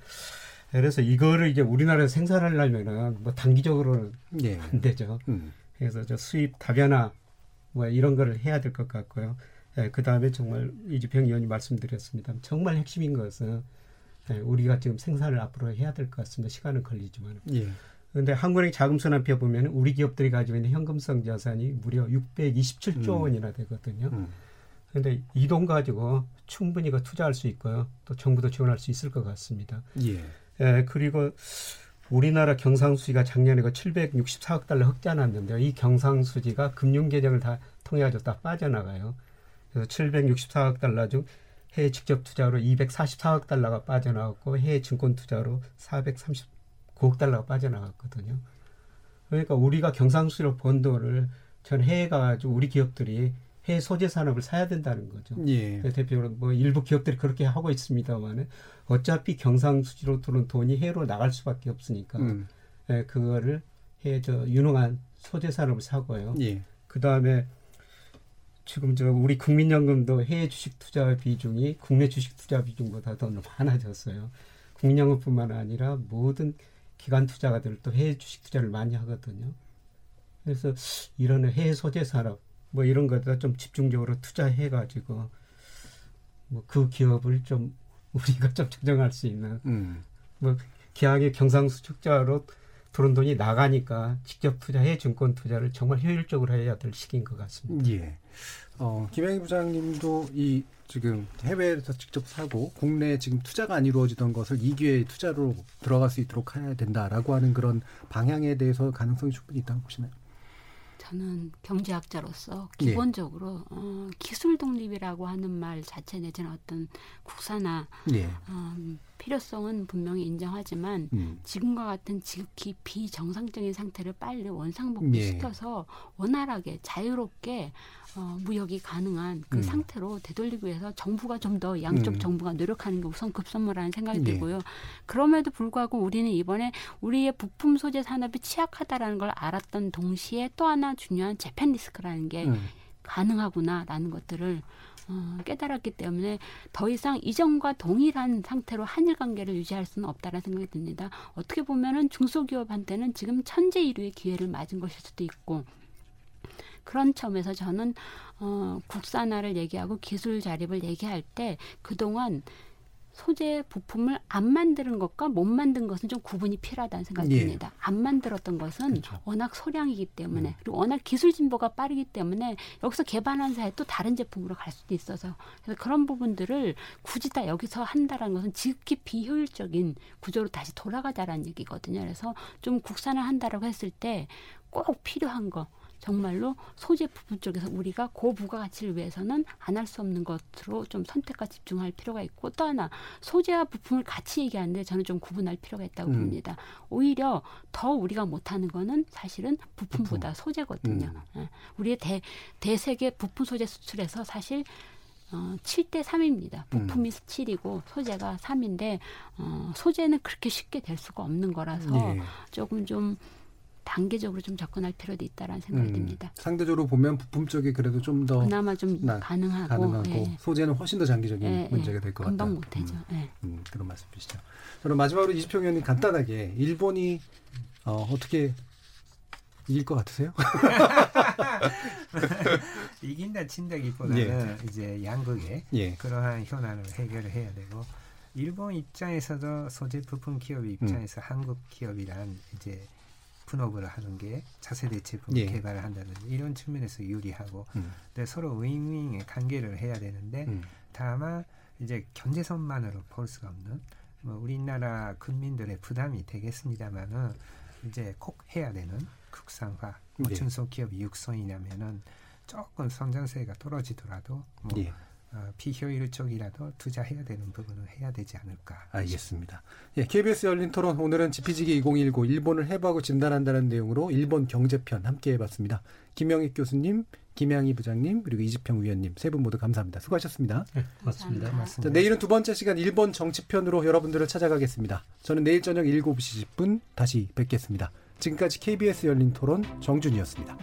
그래서 이거를 이제 우리나라에서 생산을 하려면은 뭐 단기적으로는 예. 안 되죠. 음. 그래서 저 수입 다변화 뭐 이런 거를 해야 될 것 같고요. 예, 그 다음에 정말 이주평 의원이 말씀드렸습니다. 정말 핵심인 것은 예, 우리가 지금 생산을 앞으로 해야 될 것 같습니다. 시간은 걸리지만. 예. 그런데 한국은행 자금순환 표 보면 우리 기업들이 가지고 있는 현금성 자산이 무려 627조 음. 원이나 되거든요. 그런데 음. 이돈 가지고 충분히 그 투자할 수 있고요. 또 정부도 지원할 수 있을 것 같습니다. 예. 예 그리고 우리나라 경상수지가 작년에 그 764억 달러 흑자 났는데요. 이 경상수지가 금융 계정을 다 통해 가지고 다 빠져나가요. 그래서 764억 달러 중 해외 직접 투자로 244억 달러가 빠져나갔고 해외 증권 투자로 439억 달러가 빠져나갔거든요. 그러니까 우리가 경상수지로 번 돈을 전 해외 가가지고 우리 기업들이 해외 소재 산업을 사야 된다는 거죠. 예. 대표로 뭐 일부 기업들이 그렇게 하고 있습니다만은 어차피 경상수지로 들어온 돈이 해외로 나갈 수밖에 없으니까 음. 예, 그거를 해외 저 유능한 소재 산업을 사고요. 예. 그 다음에 지금 저 우리 국민연금도 해외 주식 투자 비중이 국내 주식 투자 비중보다 더 많아졌어요. 국민연금뿐만 아니라 모든 기관 투자가들 도 해외 주식 투자를 많이 하거든요. 그래서 이런 해외 소재 산업 뭐 이런 것에다 좀 집중적으로 투자해 가지고 뭐 그 기업을 좀 우리가 좀 조정할 수 있는 음. 뭐 기왕에 경상수축자로 들어온 돈이 나가니까 직접 투자해 증권 투자를 정말 효율적으로 해야 될 시기인 것 같습니다. 예. 어, 김영희 부장님도 이 지금 해외에서 직접 사고 국내 지금 투자가 안 이루어지던 것을 이 기회에 투자로 들어갈 수 있도록 해야 된다라고 하는 그런 방향에 대해서 가능성이 충분히 있다고 보시나요? 저는 경제학자로서 예. 기본적으로 예. 어, 기술 독립이라고 하는 말 자체 내지는 어떤 국산화 예. 음, 필요성은 분명히 인정하지만 음. 지금과 같은 지극히 비정상적인 상태를 빨리 원상복구시켜서 예. 원활하게 자유롭게 어, 무역이 가능한 그 음. 상태로 되돌리기 위해서 정부가 좀 더 양쪽 음. 정부가 노력하는 게 우선 급선무라는 생각이 네. 들고요. 그럼에도 불구하고 우리는 이번에 우리의 부품 소재 산업이 취약하다라는 걸 알았던 동시에 또 하나 중요한 재팬 리스크라는 게 음. 가능하구나라는 것들을 어, 깨달았기 때문에 더 이상 이전과 동일한 상태로 한일 관계를 유지할 수는 없다는 생각이 듭니다. 어떻게 보면은 중소기업한테는 지금 천재 일류의 기회를 맞은 것일 수도 있고 그런 점에서 저는 어, 국산화를 얘기하고 기술 자립을 얘기할 때 그동안 소재 부품을 안 만드는 것과 못 만든 것은 좀 구분이 필요하다는 생각이 예. 듭니다. 안 만들었던 것은 그렇죠. 워낙 소량이기 때문에 음. 그리고 워낙 기술 진보가 빠르기 때문에 여기서 개발한 사이에 또 다른 제품으로 갈 수도 있어서 그래서 그런 부분들을 굳이 다 여기서 한다라는 것은 지극히 비효율적인 구조로 다시 돌아가자라는 얘기거든요. 그래서 좀 국산화 한다라고 했을 때 꼭 필요한 거 정말로 소재 부분 쪽에서 우리가 고부가 가치를 위해서는 안 할 수 없는 것으로 좀 선택과 집중할 필요가 있고 또 하나 소재와 부품을 같이 얘기하는데 저는 좀 구분할 필요가 있다고 음. 봅니다. 오히려 더 우리가 못하는 거는 사실은 부품보다 부품. 소재거든요. 음. 예. 우리의 대, 대세계 부품 소재 수출에서 사실 어, 7대 3입니다. 부품이 음. 7이고 소재가 3인데 어, 소재는 그렇게 쉽게 될 수가 없는 거라서 예. 조금 좀 단계적으로 좀 접근할 필요도 있다라는 생각이 음, 듭니다. 상대적으로 보면 부품 쪽이 그래도 좀 더 그나마 좀 나, 가능하고, 가능하고 예. 소재는 훨씬 더 장기적인 예, 문제가 될 것 같다. 금방 못해죠. 음, 예. 음, 그런 말씀이시죠. 저는 마지막으로 이시평 의원님 간단하게 일본이 어, 어떻게 이길 것 같으세요? 이긴다 친다기보다는 예. 이제 양극의 예. 그러한 현안을 해결을 해야 되고 일본 입장에서도 소재 부품 기업 입장에서 음. 한국 기업이란 이제 분업을 하는 게 차세대 제품 예. 개발을 한다는 이런 측면에서 유리하고 음. 근데 서로 윙윙의 관계를 해야 되는데 음. 다만 이제 경제선만으로 볼 수가 없는 뭐 우리나라 국민들의 부담이 되겠습니다만은 이제 꼭 해야 되는 국산화 뭐 예. 중소기업 육성이냐면은 조금 성장세가 떨어지더라도 뭐 예. 어, 비효율적이라도 투자해야 되는 부분은 해야 되지 않을까. 알겠습니다. 예, KBS 열린 토론 오늘은 지피지기 2019 일본을 해부하고 진단한다는 내용으로 일본 경제편 함께 해봤습니다. 김영익 교수님, 김양희 부장님 그리고 이지평 위원님 세 분 모두 감사합니다. 수고하셨습니다. 네, 맞습니다. 맞습니다. 자, 내일은 두 번째 시간 일본 정치편으로 여러분들을 찾아가겠습니다. 저는 내일 저녁 7시 10분 다시 뵙겠습니다. 지금까지 KBS 열린 토론 정준이었습니다.